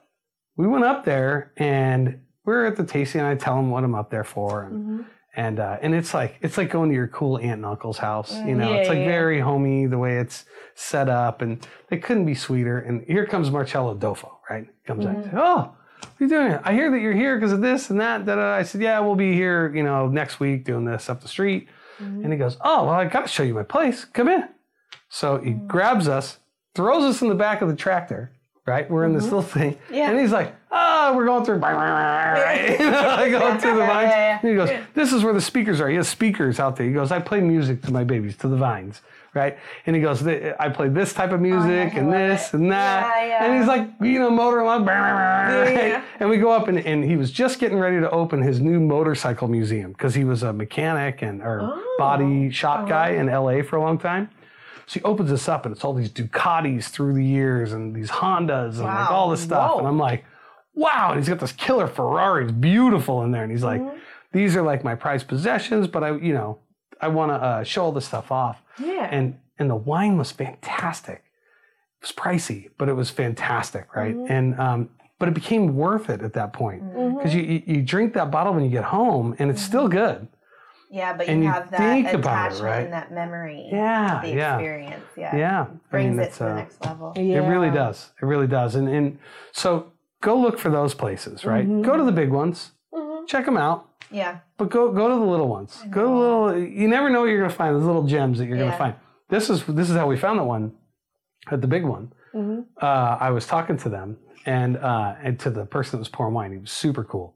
we went up there and we are at the tasting, and I tell them what I'm up there for, and and uh, and it's like it's like going to your cool aunt and uncle's house. You know, Yeah, it's like yeah. very homey the way it's set up, and it couldn't be sweeter. And here comes Marcelo Doffo, right? Comes out, oh. What are you doing? I hear that you're here because of this and that. Da, da. I said, yeah, we'll be here, you know, next week doing this up the street. Mm-hmm. And he goes, oh, well, I got to show you my place. Come in. So he mm. grabs us, throws us in the back of the tractor, right? We're in this mm-hmm. little thing. Yeah. And he's like, oh, we're going through, right? you know, going through the vines. Yeah, yeah. And he goes, this is where the speakers are. He has speakers out there. He goes, I play music to my babies, to the vines, right? And he goes, I play this type of music and this it. and that. Yeah, yeah. And he's like, you know, motor along, right? Yeah. And we go up and, and he was just getting ready to open his new motorcycle museum because he was a mechanic and or Oh. body shop guy in LA for a long time. So he opens this up and it's all these Ducatis through the years and these Hondas and like all this stuff. Whoa. And I'm like, wow. And he's got this killer Ferrari. It's beautiful in there. And he's like, Mm-hmm. these are like my prized possessions, but I, you know, I want to uh, show all this stuff off. Yeah. And and the wine was fantastic. It was pricey, but it was fantastic, right? And um, but it became worth it at that point because you, you you drink that bottle when you get home, and it's still good. Yeah, but And you you have that think about it, attachment right? and that memory. Yeah, The yeah. experience. Yeah. Yeah, I Brings mean, it it's, to the uh, next level. yeah. It really does. It really does. And and so go look for those places, right? Go to the big ones, check them out, Yeah. but go go to the little ones. Go to the little. You never know what you're gonna find. Those little gems that you're Yeah. gonna find. This is this is how we found the one at the big one. Mhm. Uh, I was talking to them and uh, and to the person that was pouring wine. He was super cool.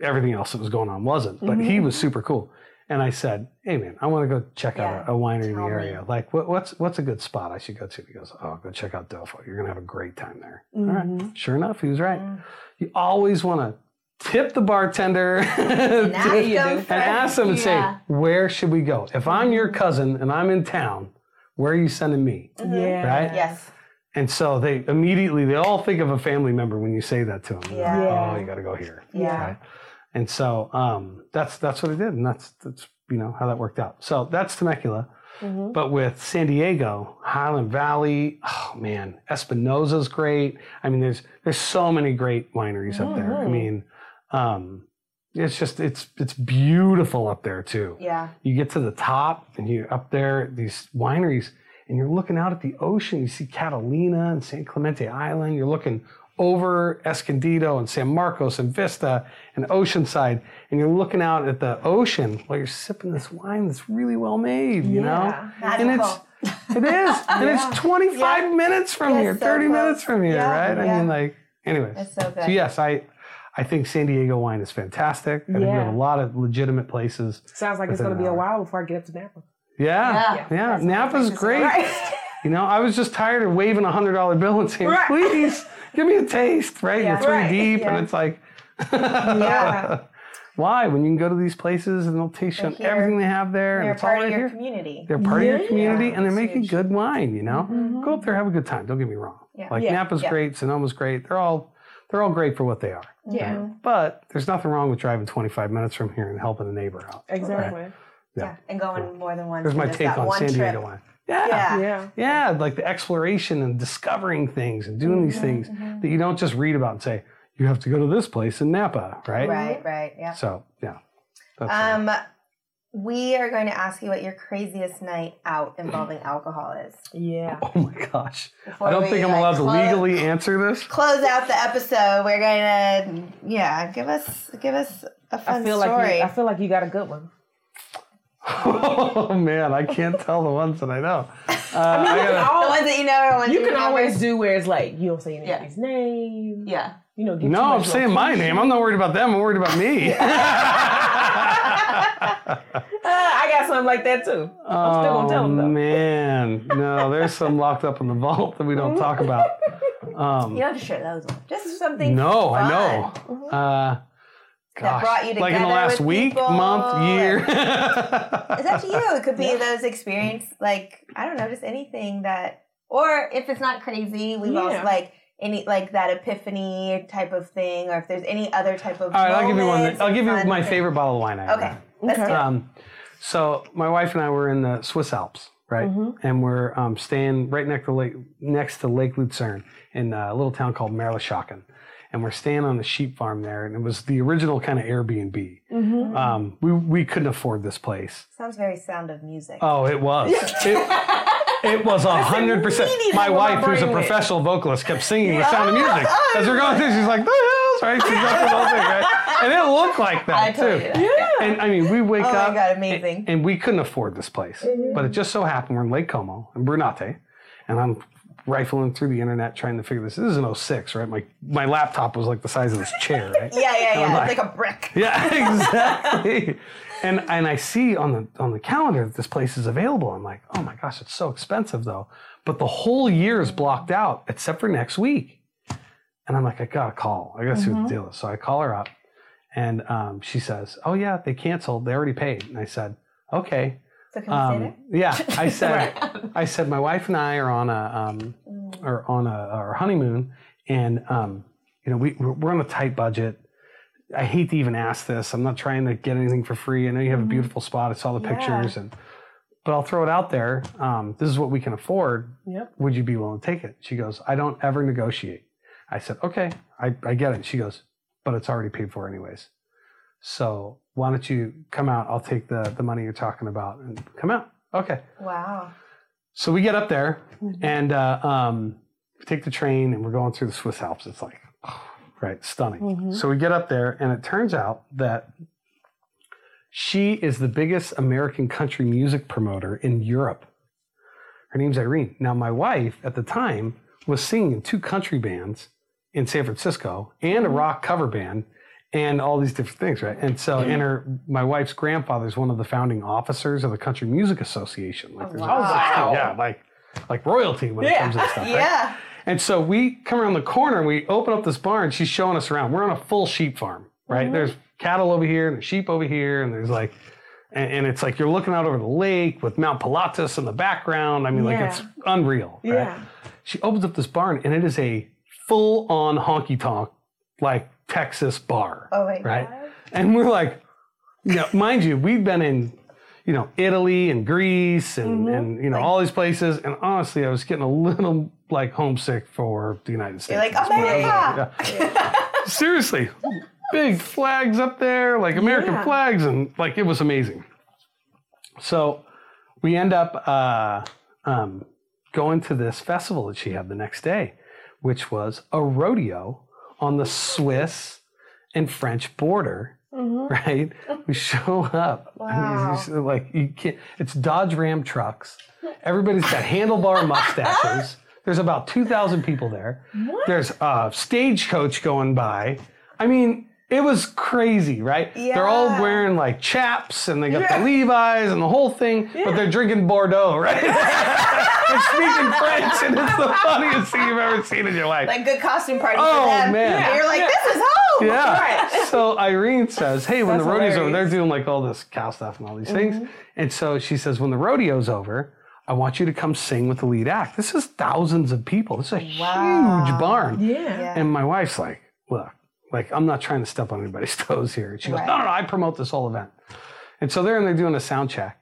Everything else that was going on wasn't, but he was super cool. And I said, "Hey man, I want to go check out a, a winery in the Tell me. area. Like, what, what's what's a good spot I should go to?" He goes, "Oh, go check out Doffo. You're gonna have a great time there." All right. Sure enough, he was right. You always want to tip the bartender And ask you them do. and ask them and say, "Where should we go? If I'm your cousin and I'm in town, where are you sending me?" Yeah. Right? Yes. And so they immediately they all think of a family member when you say that to them. Yeah. like, Yeah. Oh, you got to go here. Yeah. Right? And so um, that's that's what I did, and that's that's you know how that worked out. So that's Temecula. Mhm. But with San Diego, Highland Valley, oh man, Espinosa's great. I mean, there's there's so many great wineries up there. I Mhm. mean, um, it's just it's it's beautiful up there too. Yeah. You get to the top and you're up there, these wineries, and you're looking out at the ocean. You see Catalina and San Clemente Island. You're looking over Escondido and San Marcos and Vista and Oceanside, and you're looking out at the ocean while you're sipping this wine that's really well made, you know? Yeah. And it's it is, and Yeah. it's 25 minutes from Yeah, here, so 30 close. minutes from here, Yeah, right? I mean, like, anyways. It's so good. So yes, I I think San Diego wine is fantastic. I think we have a lot of legitimate places. Sounds like it's going to be an a while before I get up to Napa. Yeah, Yeah. yeah. That's Napa's great. Right. You know, I was just tired of waving a hundred dollar bill and saying, Right. "Please give me a taste." Right? Yeah. You're three Right. deep, Yeah. and it's like, Yeah. Why? When you can go to these places and they'll taste you on everything they have there, and They're it's all part of your here. community. They're part of your Yeah. community, and they're making huge. good wine. You know, Mhm. go up there, have a good time. Don't get me wrong. Yeah. Like Yeah. Napa's Yeah. great, Sonoma's great. They're all they're all great for what they are. Yeah. Mhm. But there's nothing wrong with driving 25 minutes from here and helping a neighbor out. Exactly. Yeah. Yeah. And going more than once. There's my take on one San trip. Diego wine. Yeah. Yeah. Yeah. Yeah, like the exploration and discovering things and doing these things that you don't just read about and say, you have to go to this place in Napa, right? Right, right. Yeah. So, yeah. That's uh, Um, we are going to ask you what your craziest night out involving alcohol is. Yeah. oh my gosh. Before I don't think I'm like, allowed to legally answer this. close out the episode. We're going to, yeah, give us give us a fun I feel story. like you, I feel like you got a good one. oh man, I can't tell the ones that I know. Uh, I You can, gotta- the ones that you know are ones you you can remember. always do where it's like you don't say Yeah. anybody's name. Yeah. You know, get no, I'm much saying my name. I'm not worried about them. I'm worried about me. Uh, I got something like that too. I'm still gonna tell them Oh though. man, no, there's some locked up in the vault that we don't talk about. Um, You don't have to share those ones. Just something no, I fun. know. Uh, gosh, brought you together like in the last week, people, month, year. It's up to you. It could be those experience, like I don't know, just anything that, or if it's not crazy, we've also like any like that epiphany type of thing, or if there's any other type of. All right, I'll give you one. I'll give you my things. favorite bottle of wine I Okay, Okay. Um, so my wife and I were in the Swiss Alps, right? Mhm. And we're um, staying right next to Lake next to Lake Lucerne in a little town called Merlischachen. And we're staying on the sheep farm there, and it was the original kind of Airbnb. Mm-hmm. Um, we we couldn't afford this place. Sounds very Sound of Music. Oh, it was. It, it was a hundred percent. My wife, who's a professional vocalist, kept singing the sound of music oh, as we're going through. She's like, "The hills," right? She's the whole thing, right? And it looked like that I too. told you that. Yeah. And I mean, we wake Oh my up, God, amazing. And, and we couldn't afford this place, mm-hmm. but it just so happened we're in Lake Como in Brunate, and I'm rifling through the internet trying to figure this. This is an 06, right? My my laptop was like the size of this chair, right? Yeah, yeah, yeah. like a brick. Yeah, exactly. And and I see on the on the calendar that this place is available. I'm like, oh my gosh, it's so expensive though. But the whole year is blocked out except for next week. And I'm like, I gotta call. I gotta see what the deal is. So I call her up, and um, she says, "Oh yeah, they canceled. They already paid." And I said, "Okay." So can we say Um, that? yeah, I said, I said, my wife and I are on a um, are on a our honeymoon, and um, you know we we're on a tight budget. I hate to even ask this. I'm not trying to get anything for free. I know you have a beautiful spot. I saw the Yeah. pictures, and but I'll throw it out there. Um, this is what we can afford. Yep. Would you be willing to take it? She goes, I don't ever negotiate. I said, okay, I, I get it. She goes, but it's already paid for anyways. So why don't you come out? I'll take the the money you're talking about and come out. Okay. Wow. So we get up there and uh, um, we take the train and we're going through the Swiss Alps. It's like right, stunning. Mm-hmm. So we get up there, and it turns out that she is the biggest American country music promoter in Europe. Her name's Irene. Now, my wife at the time was singing in two country bands in San Francisco and a mm-hmm. rock cover band and all these different things, right? And so, and her, my wife's grandfather is one of the founding officers of the Country Music Association. Like, there's all this stuff, wow. yeah, like like royalty when it comes to stuff. right? Yeah. And so we come around the corner and we open up this barn. She's showing us around. We're on a full sheep farm, right? Mm-hmm. There's cattle over here and there's sheep over here, and there's like, and, and it's like you're looking out over the lake with Mount Pilatus in the background. I mean, like it's unreal. right? Yeah. She opens up this barn and it is a full on honky tonk, like Texas bar, Oh my right? god. And we're like, you know, mind you, we've been in, you know, Italy and Greece and, Mm-hmm. and you know, all these places. And honestly, I was getting a little like homesick for the United States. Like at this point. I was America. like, yeah. Seriously, big flags up there, like American Yeah. flags, and like it was amazing. So we end up uh, um, going to this festival that she had the next day, which was a rodeo on the Swiss and French border. Mm-hmm. Right? We show up. I mean, Wow. like you can't. It's Dodge Ram trucks. Everybody's got handlebar mustaches. There's about two thousand people there. What? There's a stagecoach going by. I mean, it was crazy, right? Yeah. They're all wearing like chaps and they got the Levi's and the whole thing, but they're drinking Bordeaux, right? and speaking French, and it's the funniest thing you've ever seen in your life. Like good costume party Oh, for them. man. And You're like, Yeah. this is home. Yeah. Right. So Irene says, "Hey, when That's the rodeo's over, they're doing like all this cow stuff and all these things." Mm-hmm. And so she says, "When the rodeo's over, I want you to come sing with the lead act. This is thousands of people. This is a Wow. huge barn." Yeah. Yeah. And my wife's like, "Look, like I'm not trying to step on anybody's toes here." And she goes, Right. "No, no, no, I promote this whole event." And so they're in there doing a sound check.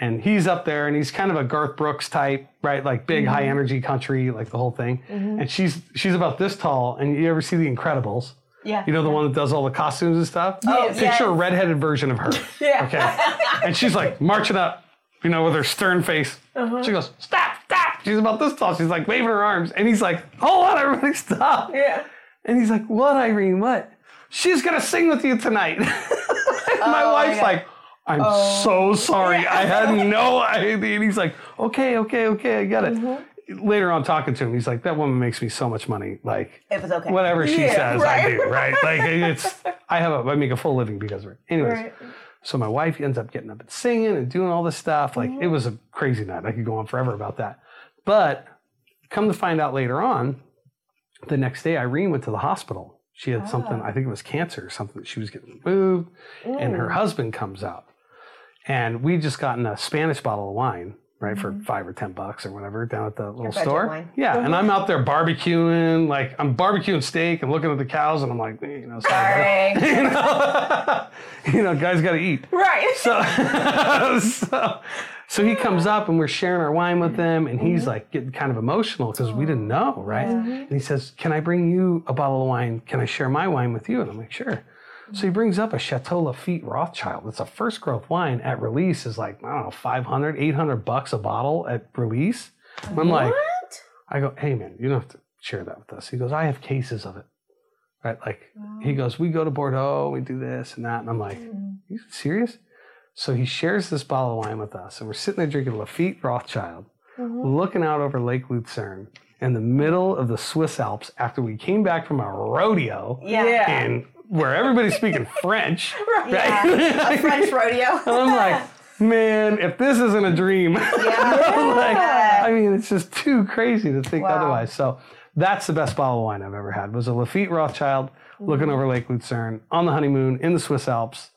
And he's up there and he's kind of a Garth Brooks type, right? Like big high energy country, like the whole thing. And she's she's about this tall. And you ever see the Incredibles? Yeah. You know the one that does all the costumes and stuff? Oh, Picture a redheaded version of her. Yeah. Okay. and she's like marching up, you know, with her stern face. Uh-huh. She goes, Stop, stop. She's about this tall. She's like waving her arms. And he's like, Hold on, everybody stop. Yeah. And he's like, What, Irene? What? She's gonna sing with you tonight. My Oh, wife's yeah. like, I'm so sorry. I had no idea. And he's like, Okay, okay, okay, I get it. Mm-hmm. Later on, talking to him, he's like, That woman makes me so much money. Like, okay. whatever she Yeah, says, I do, right? Like it's I have a I make a full living because of it. Anyways, Right. so my wife ends up getting up and singing and doing all this stuff. Like it was a crazy night. I could go on forever about that. But come to find out later on, the next day Irene went to the hospital. She had something, I oh. think it was cancer or something. That she was getting moved, and her husband comes out. And we just gotten a Spanish bottle of wine, right, for mm-hmm. five or ten bucks or whatever down at the little store. wine. Yeah, and I'm out there barbecuing, like I'm barbecuing steak and looking at the cows, and I'm like, you know, sorry, Sorry. you know, you know, guys got to eat. Right. So, so, so he comes up and we're sharing our wine with him, and he's Mm-hmm. like getting kind of emotional because we didn't know, right? Mm-hmm. And he says, "Can I bring you a bottle of wine? Can I share my wine with you?" And I'm like, "Sure." So he brings up a Chateau Lafite Rothschild. It's a first growth wine at release is like, I don't know, 500, 800 bucks a bottle at release. And I'm like, What? I go, hey man, you don't have to share that with us. He goes, I have cases of it. Right? Like he mm. goes, we go to Bordeaux, we do this and that. And I'm like, mm. you serious? So he shares this bottle of wine with us, and we're sitting there drinking Lafite Rothschild, mm-hmm. looking out over Lake Lucerne in the middle of the Swiss Alps after we came back from a rodeo Yeah. Yeah. and where everybody's speaking French. Right? Yeah. A French rodeo. and I'm like, man, if this isn't a dream, like, I mean, it's just too crazy to think Wow. otherwise. So that's the best bottle of wine I've ever had. Was a Lafite Rothschild looking mm-hmm. over Lake Lucerne on the honeymoon in the Swiss Alps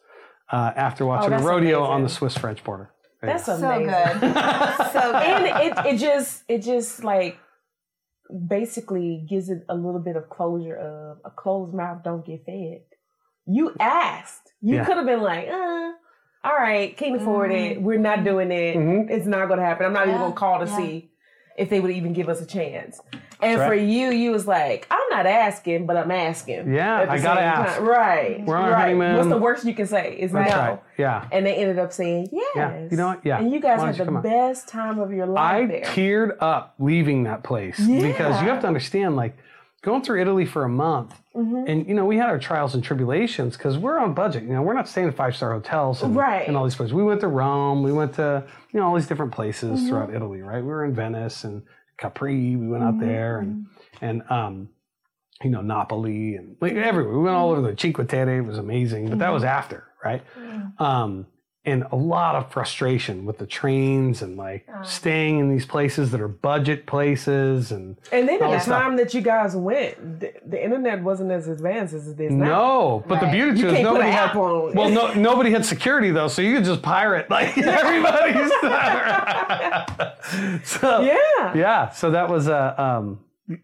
uh, after watching a that's rodeo on the. Swiss French border. There you That's go. So good. So good. and it, it just it just like basically gives it a little bit of closure of a closed mouth don't get fed. You asked. You Yeah. could have been like, uh, all right, can't afford it. We're not doing it. Mhm. It's not gonna happen. I'm not even gonna call to yeah. see if they would even give us a chance. And That's for you, you was like, I'm not asking, but I'm asking. Yeah, I gotta ask. time. Right. We're on right. honeymoon. What's the worst you can say? Is That's no. right. Yeah. And they ended up saying yes. Yeah. You know what? Yeah. And you guys had the best time of your I life there. teared up leaving that place because you have to understand, like, going through Italy for a month, mm-hmm. and you know we had our trials and tribulations because we're on budget. You know, we're not staying in five star hotels and, Right. and all these places. We went to Rome, we went to you know all these different places mm-hmm. throughout Italy. Right, we were in Venice and Capri. We went out there and and um, you know Napoli and like everywhere. We went all over the Cinque Terre. It was amazing, but that was after right. Um, and a lot of frustration with the trains and like staying in these places that are budget places and And then at the time that you guys went, the, the internet wasn't as advanced as it is now. no but the beauty is nobody had well no nobody had security though so you could just pirate like everybody's so Yeah. yeah so that was a um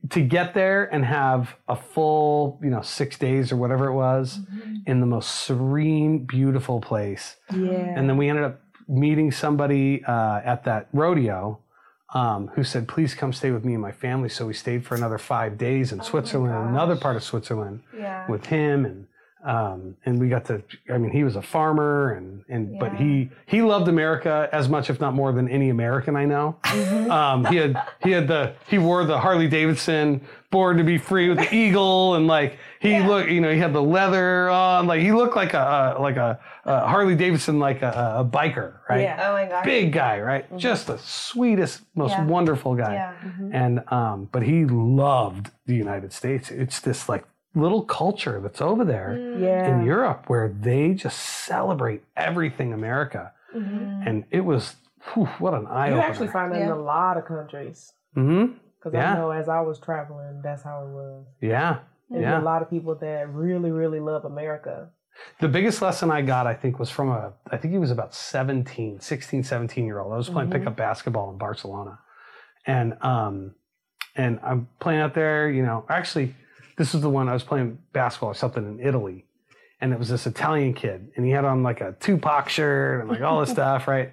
to get there and have a full you know six days or whatever it was in the most serene beautiful place Yeah. And then we ended up meeting somebody uh, at that rodeo um, who said, please come stay with me and my family. So we stayed for another five days in Switzerland, another part of Switzerland Yeah. with him. And um, and we got to, I mean, he was a farmer and, and but he he loved America as much, if not more, than any American I know. Um, he had he had the he wore the Harley Davidson born to be free with the eagle and like he looked you know he had the leather on like he looked like a, a like a, a Harley Davidson like a, a biker right Yeah. Oh my gosh. big guy right just the sweetest most Yeah. wonderful guy Yeah. and um but he loved the United States it's this like little culture that's over there yeah. in Europe where they just celebrate everything America and it was whew, what an eye you opener actually find that in a lot of countries. hmm Because Yeah. I know as I was traveling, that's how it was. yeah There's yeah a lot of people that really, really love America. The biggest lesson I got, I think, was from a, I think he was about 17, 16, 17 year old. I was playing pickup basketball in Barcelona. And, um, and I'm playing out there, you know, actually, this is the one I was playing basketball or something in Italy. And it was this Italian kid, and he had on like a Tupac shirt and like all this stuff, right?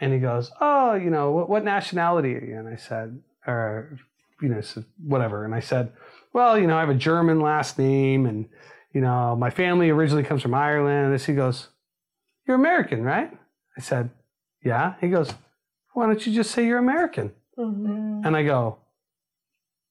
And he goes, "Oh, you know, what, what nationality are you?" And I said, or you know, whatever. And I said, "Well, you know, I have a German last name, and you know, my family originally comes from Ireland." And this, he goes, "You're American, right?" I said, "Yeah." He goes, "Why don't you just say you're American?" Mm-hmm. And I go,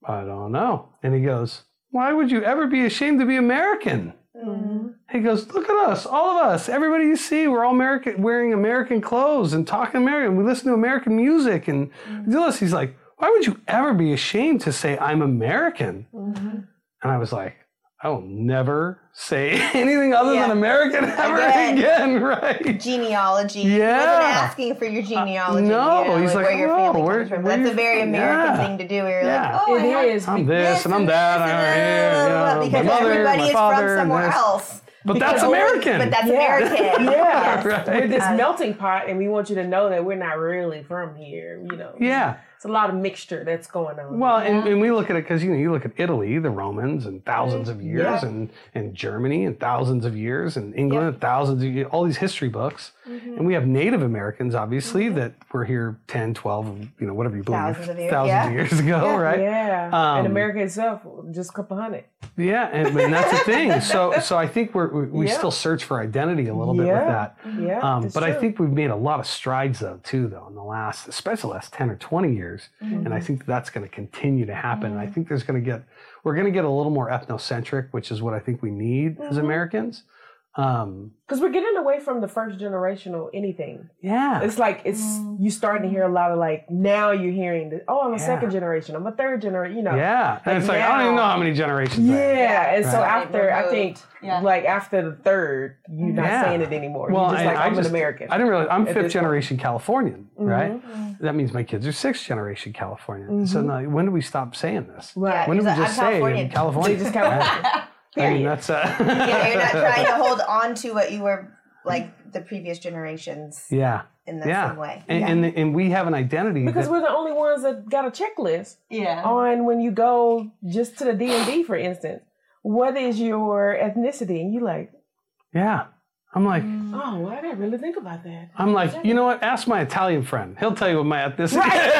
"I don't know." And he goes, "Why would you ever be ashamed to be American?" Mm-hmm. He goes, look at us, all of us, everybody you see, we're all American, wearing American clothes and talking American. We listen to American music and do this. He's like, why would you ever be ashamed to say I'm American? Mm-hmm. And I was like, I will never say anything other Yeah. than American ever Again. again, right? Genealogy. He Yeah. wasn't asking for your genealogy. no, you know, he's like, where your oh, family where- comes from. That's a very American yeah. thing to do. Where you're Yeah. like, oh, It I is. I'm this and I'm that. I'm here, you know, because my mother, everybody my is father, from somewhere this. else. But that's American. But that's Yeah. American. Yeah. Yes. Right. We're this Uh, melting pot, and we want you to know that we're not really from here. You know. yeah. It's a lot of mixture that's going on. Well, and, and we look at it because you know you look at Italy, the Romans, and thousands of years, Yeah. and and Germany, and thousands of years, and England, and thousands of years, all these history books, Mm-hmm. and we have Native Americans, obviously, that were here 10, 12, you know, whatever you believe, Thousands of years, thousands yeah. of years ago, yeah, right? Yeah. Um, and America itself, just a couple hundred. Yeah, and, and that's the thing. So, so I think we're, we we Yeah. still search for identity a little bit with that. Yeah. Um, it's but I think we've made a lot of strides though too though in the last, especially the last ten or twenty years, Mm-hmm. and I think that's going to continue to happen. And I think there's going to get we're going to get a little more ethnocentric, which is what I think we need as Mm-hmm. Americans. Um, Because we're getting away from the first generational anything. yeah, It's like it's you starting to hear a lot of like now you're hearing that oh I'm a Yeah. second generation I'm a third generation you know yeah, and like it's like I don't even know how many generations. yeah, there are. and so after I think Yeah. like after the third you're not Yeah. saying it anymore Well, you're just like I I'm just- an American I didn't realize I'm fifth this point. generation Californian, right? Mm-hmm. That means my kids are sixth generation Californian. So now, when do we stop saying this? right When do we He's like, just "I'm say Californian." in California? They just California. I mean, that's uh, You know, you're not trying to hold on to what you were like the previous generations yeah, in the yeah, same way. and, yeah. and and we have an identity because that- we're the only ones that got a checklist yeah. on when you go just to the D and D, for instance what is your ethnicity and you like yeah. I'm like, mm. oh well, I didn't really think about that I'm like, you know what? Ask my Italian friend. He'll tell you what my ethnicity. Is.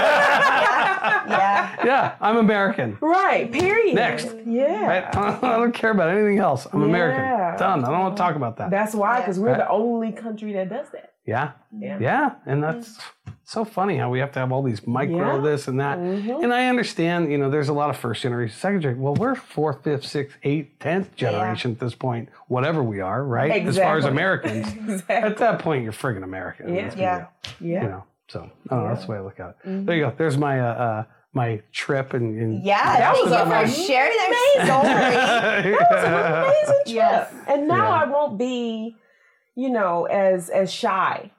Yeah. yeah, I'm American. right period Next. yeah Right? I don't care about anything else. I'm Yeah. American. Done. I don't want to talk about that. That's why, because we're Right. the only country that does that. Yeah, Yeah. yeah, and that's so funny how we have to have all these micro Yeah. this and that. Mhm. And I understand, you know, there's a lot of first generation, second generation. Well, we're fourth, fifth, sixth, eighth, tenth generation at this point, whatever we are, right? As far as Exactly. Americans, at that point, you're friggin' American. Yeah. Yeah. Yeah. You know, so I don't know. That's the way I look at it. Mhm. There you go. There's my uh, uh my trip and, and Yeah, That was you for amazing. sharing their story. That was an amazing trip. Yes. And now Yeah. I won't be, you know, as as shy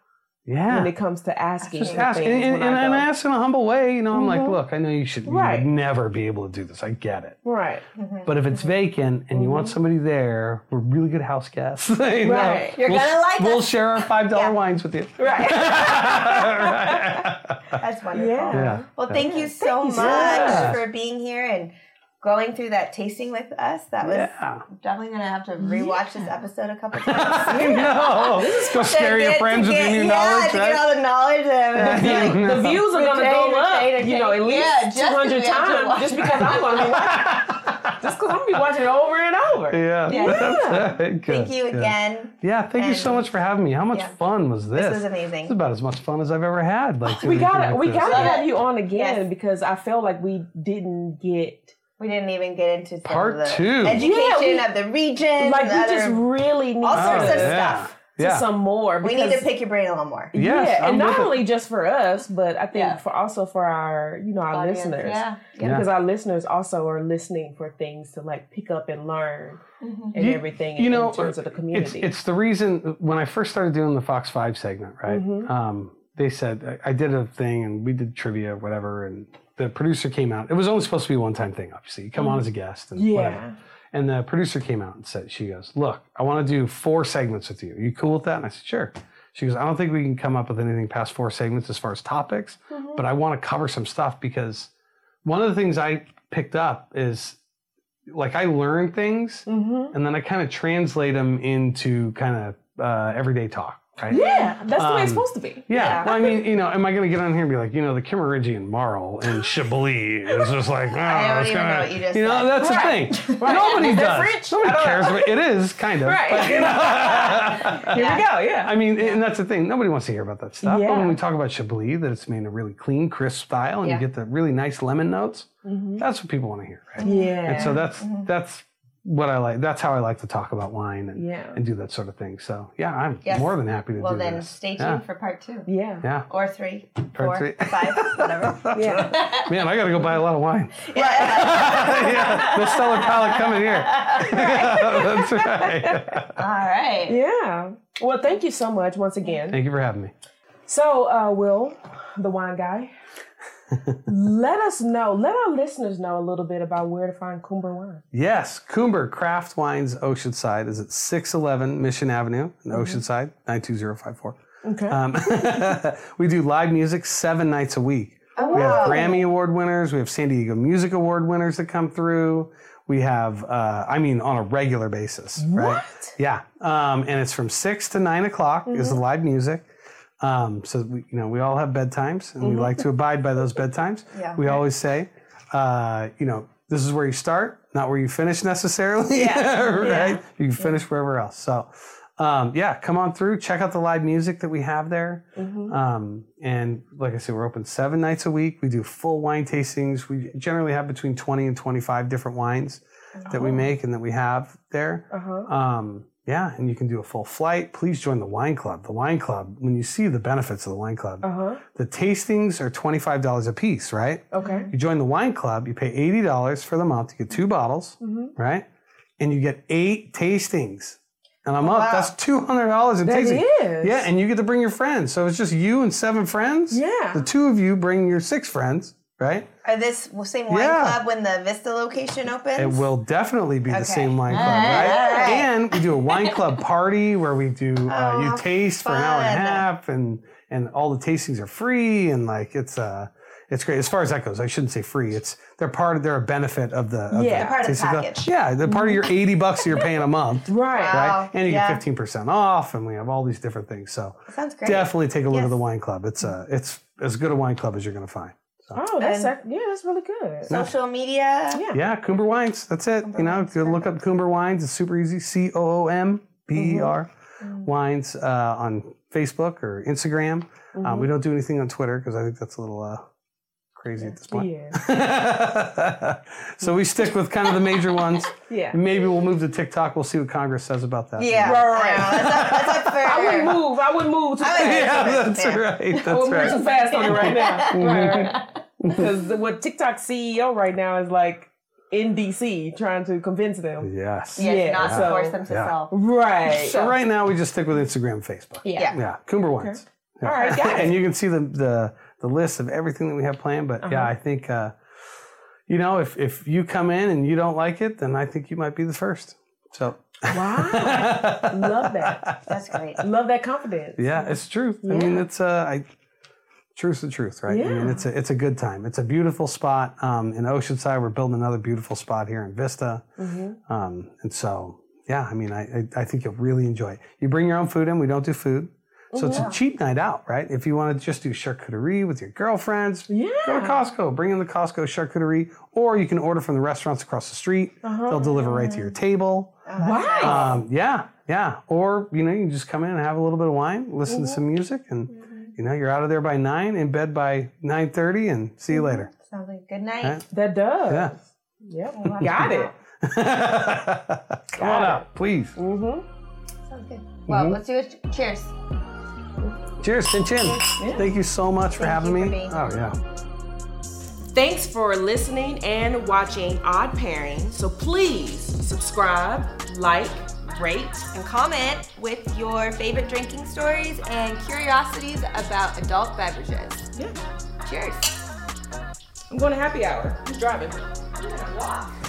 yeah. when it comes to asking. Just ask, and, and, and, I and go. ask in a humble way. You know, I'm like, Mhm. look, I know you should, you Right. would never be able to do this. I get it. Right. But if it's vacant and you want somebody there, we're really good house guests. you know, Mm-hmm. Right. You're we'll, gonna like We'll us. share our five dollar Yeah. wines with you. Right. Right. That's wonderful. Yeah. Yeah. Well, thank you Thank so you much much. for being here and going through that tasting with us. That was Yeah. definitely going to have to rewatch this episode a couple times. I know. Go scare To your friends to with your get- new yeah, knowledge, to right? get all the knowledge. And, Yeah. the views are gonna go up, retain, you know, at least Yeah, just two hundred 'cause we have to times, just because I'm gonna be watching, just because I'm gonna be watching it over and over. Yeah. Yeah. That's. Good. Thank you Yeah. again. Yeah, thank you so much for having me. How much Yeah. fun was this? This was amazing. It's about as much fun as I've ever had. Like We gotta, we like gotta have you on again Yes. because I feel like we didn't get, We didn't even get into some Part of the two. education Yeah, we- of the region. like, we just really need all sorts to, of yeah. stuff. to Yeah. some more. We need to pick your brain a little more. Yes, yeah, I'm and not with it. only just for us, but I think Yeah. for also for our, you know, our Audience, listeners. Yeah. Yeah. Because our listeners also are listening for things to like pick up and learn Mhm. and You- everything you in, know, in terms of the community. it's the reason when I first started doing the Fox Five segment, right? Mhm. Um, they said I, I did a thing and we did trivia, whatever, and the producer came out. It was only supposed to be a one time thing, obviously. You come on as a guest and yeah. whatever. And the producer came out and said, she goes, Look, I want to do four segments with you. Are you cool with that? And I said, Sure. She goes, I don't think we can come up with anything past four segments as far as topics, Mhm. but I want to cover some stuff because one of the things I picked up is like I learn things Mhm. and then I kind of translate them into kind of uh, everyday talk, right? Yeah, that's the way it's Um, supposed to be. Yeah. Yeah. Well, I mean, you know, am I going to get on here and be like, you know, the Kimmeridgian Marl and Chablis is just like, oh, I don't even kinda- what you just know, said. that's Right. the thing. Right. Nobody Is does. Nobody cares. know. But it is kind of. Right. But, you know. Here we go. Yeah. I mean, and that's the thing. Nobody wants to hear about that stuff. Yeah. But when we talk about Chablis, that it's made in a really clean, crisp style, and Yeah. you get the really nice lemon notes. Mhm. That's what people want to hear, right? Yeah. And so that's Mm-hmm. that's what I like. That's how I like to talk about wine and Yeah. and do that sort of thing. So yeah, I'm Yes. more than happy to Well, do then this. stay tuned Yeah. for part two. yeah. Yeah. Or three, Part four, three. five, whatever. Yeah. Man, I got to go buy a lot of wine. Yeah. yeah, the stellar palate coming here. That's right. All right. Yeah. Well, thank you so much once again. Thank you for having me. So, uh, Will, the wine guy, let us know, let our listeners know a little bit about where to find Coomber wine. Yes, Coomber Craft Wines Oceanside is at 611 Mission Avenue in Oceanside, 92054. Okay. Um, we do live music seven nights a week. Oh, We have. Grammy Award winners. We have San Diego Music Award winners that come through. We have, uh, I mean, on a regular basis, right? What? Yeah, um, and it's from six to nine o'clock is the live music. Um, so we, you know, we all have bedtimes, and we like to abide by those bedtimes. Yeah. We always say, uh, you know, this is where you start, not where you finish necessarily. Yeah. right? You can finish wherever else. So, um, yeah, come on through, check out the live music that we have there. Um, and like I said, we're open seven nights a week. We do full wine tastings. We generally have between 20 and 25 different wines that we make and that we have there. Uh-huh. Um, yeah, and you can do a full flight. Please join the wine club. The wine club, when you see the benefits of the wine club, Uh-huh. the tastings are $25 a piece, right? Okay. You join the wine club, you pay $80 for the month, you get two bottles, Mm-hmm. right? And you get eight tastings. And a month, wow. that's $200 in That tasting. is. Yeah, and you get to bring your friends. So it's just you and seven friends. Yeah. The two of you bring your six friends, right? Are this same wine Yeah. club when the Vista location opens? It will definitely be the same wine club, All right, right? all right. And we do a wine club party where we do uh, Oh, you how taste for an hour and a half, and and all the tastings are free, and like it's uh it's great as far as that goes. I shouldn't say free. It's they're part of they're a benefit of the of Yeah. the They're part of the tasting club. package. Yeah, they're part of your eighty bucks you're paying a month, Right. Wow. right? And you yeah. get fifteen percent off, and we have all these different things. So Sounds great. definitely take a look Yes. at the wine club. It's uh it's as good a wine club as you're going to find. Oh, that's And- yeah, that's really good. Social media. Yeah. Yeah, Coomber Wines. That's it. you know, go look up Coomber Wines. It's super easy. C O O M B E R Mm-hmm. Wines uh, on Facebook or Instagram. Mm-hmm. Um, we don't do anything on Twitter because I think that's a little uh, crazy at this point. Yeah. so we stick with kind of the major ones. Yeah. Maybe we'll move to TikTok. We'll see what Congress says about that. Yeah. Right, right. I. That's up, that's up for. I wouldn't move. I wouldn't move too I fast. Yeah, that's Yeah. right. I That's wouldn't move too fast on it right now. Right, right. Because what TikTok CEO right now is like in DC trying to convince them. Yes. Yes, Yeah, not to so- force them to Yeah. sell. Right. So right now we just stick with Instagram, Facebook. yeah. Yeah, Coomber Wines. Yeah. All right, got it. and you can see the, the the list of everything that we have planned. But yeah, Uh-huh. I think uh, you know if if you come in and you don't like it, then I think you might be the first. So Wow. Love that. That's great. Love that confidence. yeah, it's truth. I mean, it's uh, I. Truth's the truth, right? Yeah. I mean, it's a it's a good time. It's a beautiful spot um, in Oceanside. We're building another beautiful spot here in Vista, Mm-hmm. um, and so yeah, I mean, I, I I think you'll really enjoy it. You bring your own food in. We don't do food, so it's a cheap night out, right? If you want to just do charcuterie with your girlfriends, Yeah. go to Costco. Bring in the Costco charcuterie, or you can order from the restaurants across the street. Uh-huh. They'll deliver right to your table. Wow. Um, yeah, yeah. Or you know, you can just come in and have a little bit of wine, listen to some music, and you know, you're out of there by nine, in bed by nine thirty, and see you later. Sounds like a good night. Right? That does. Yeah. Yep. We'll Got it. that. Come on out, please. Mm-hmm. Sounds good. Well, Mhm. let's do it. Cheers. Cheers, Chin Chin. Thank you so much for Thank having you for me. being Oh yeah. Thanks for listening and watching Odd Pairing. So please subscribe, like, rate. And comment with your favorite drinking stories and curiosities about adult beverages. Yeah. Cheers. I'm going to happy hour. Who's driving? I'm gonna walk.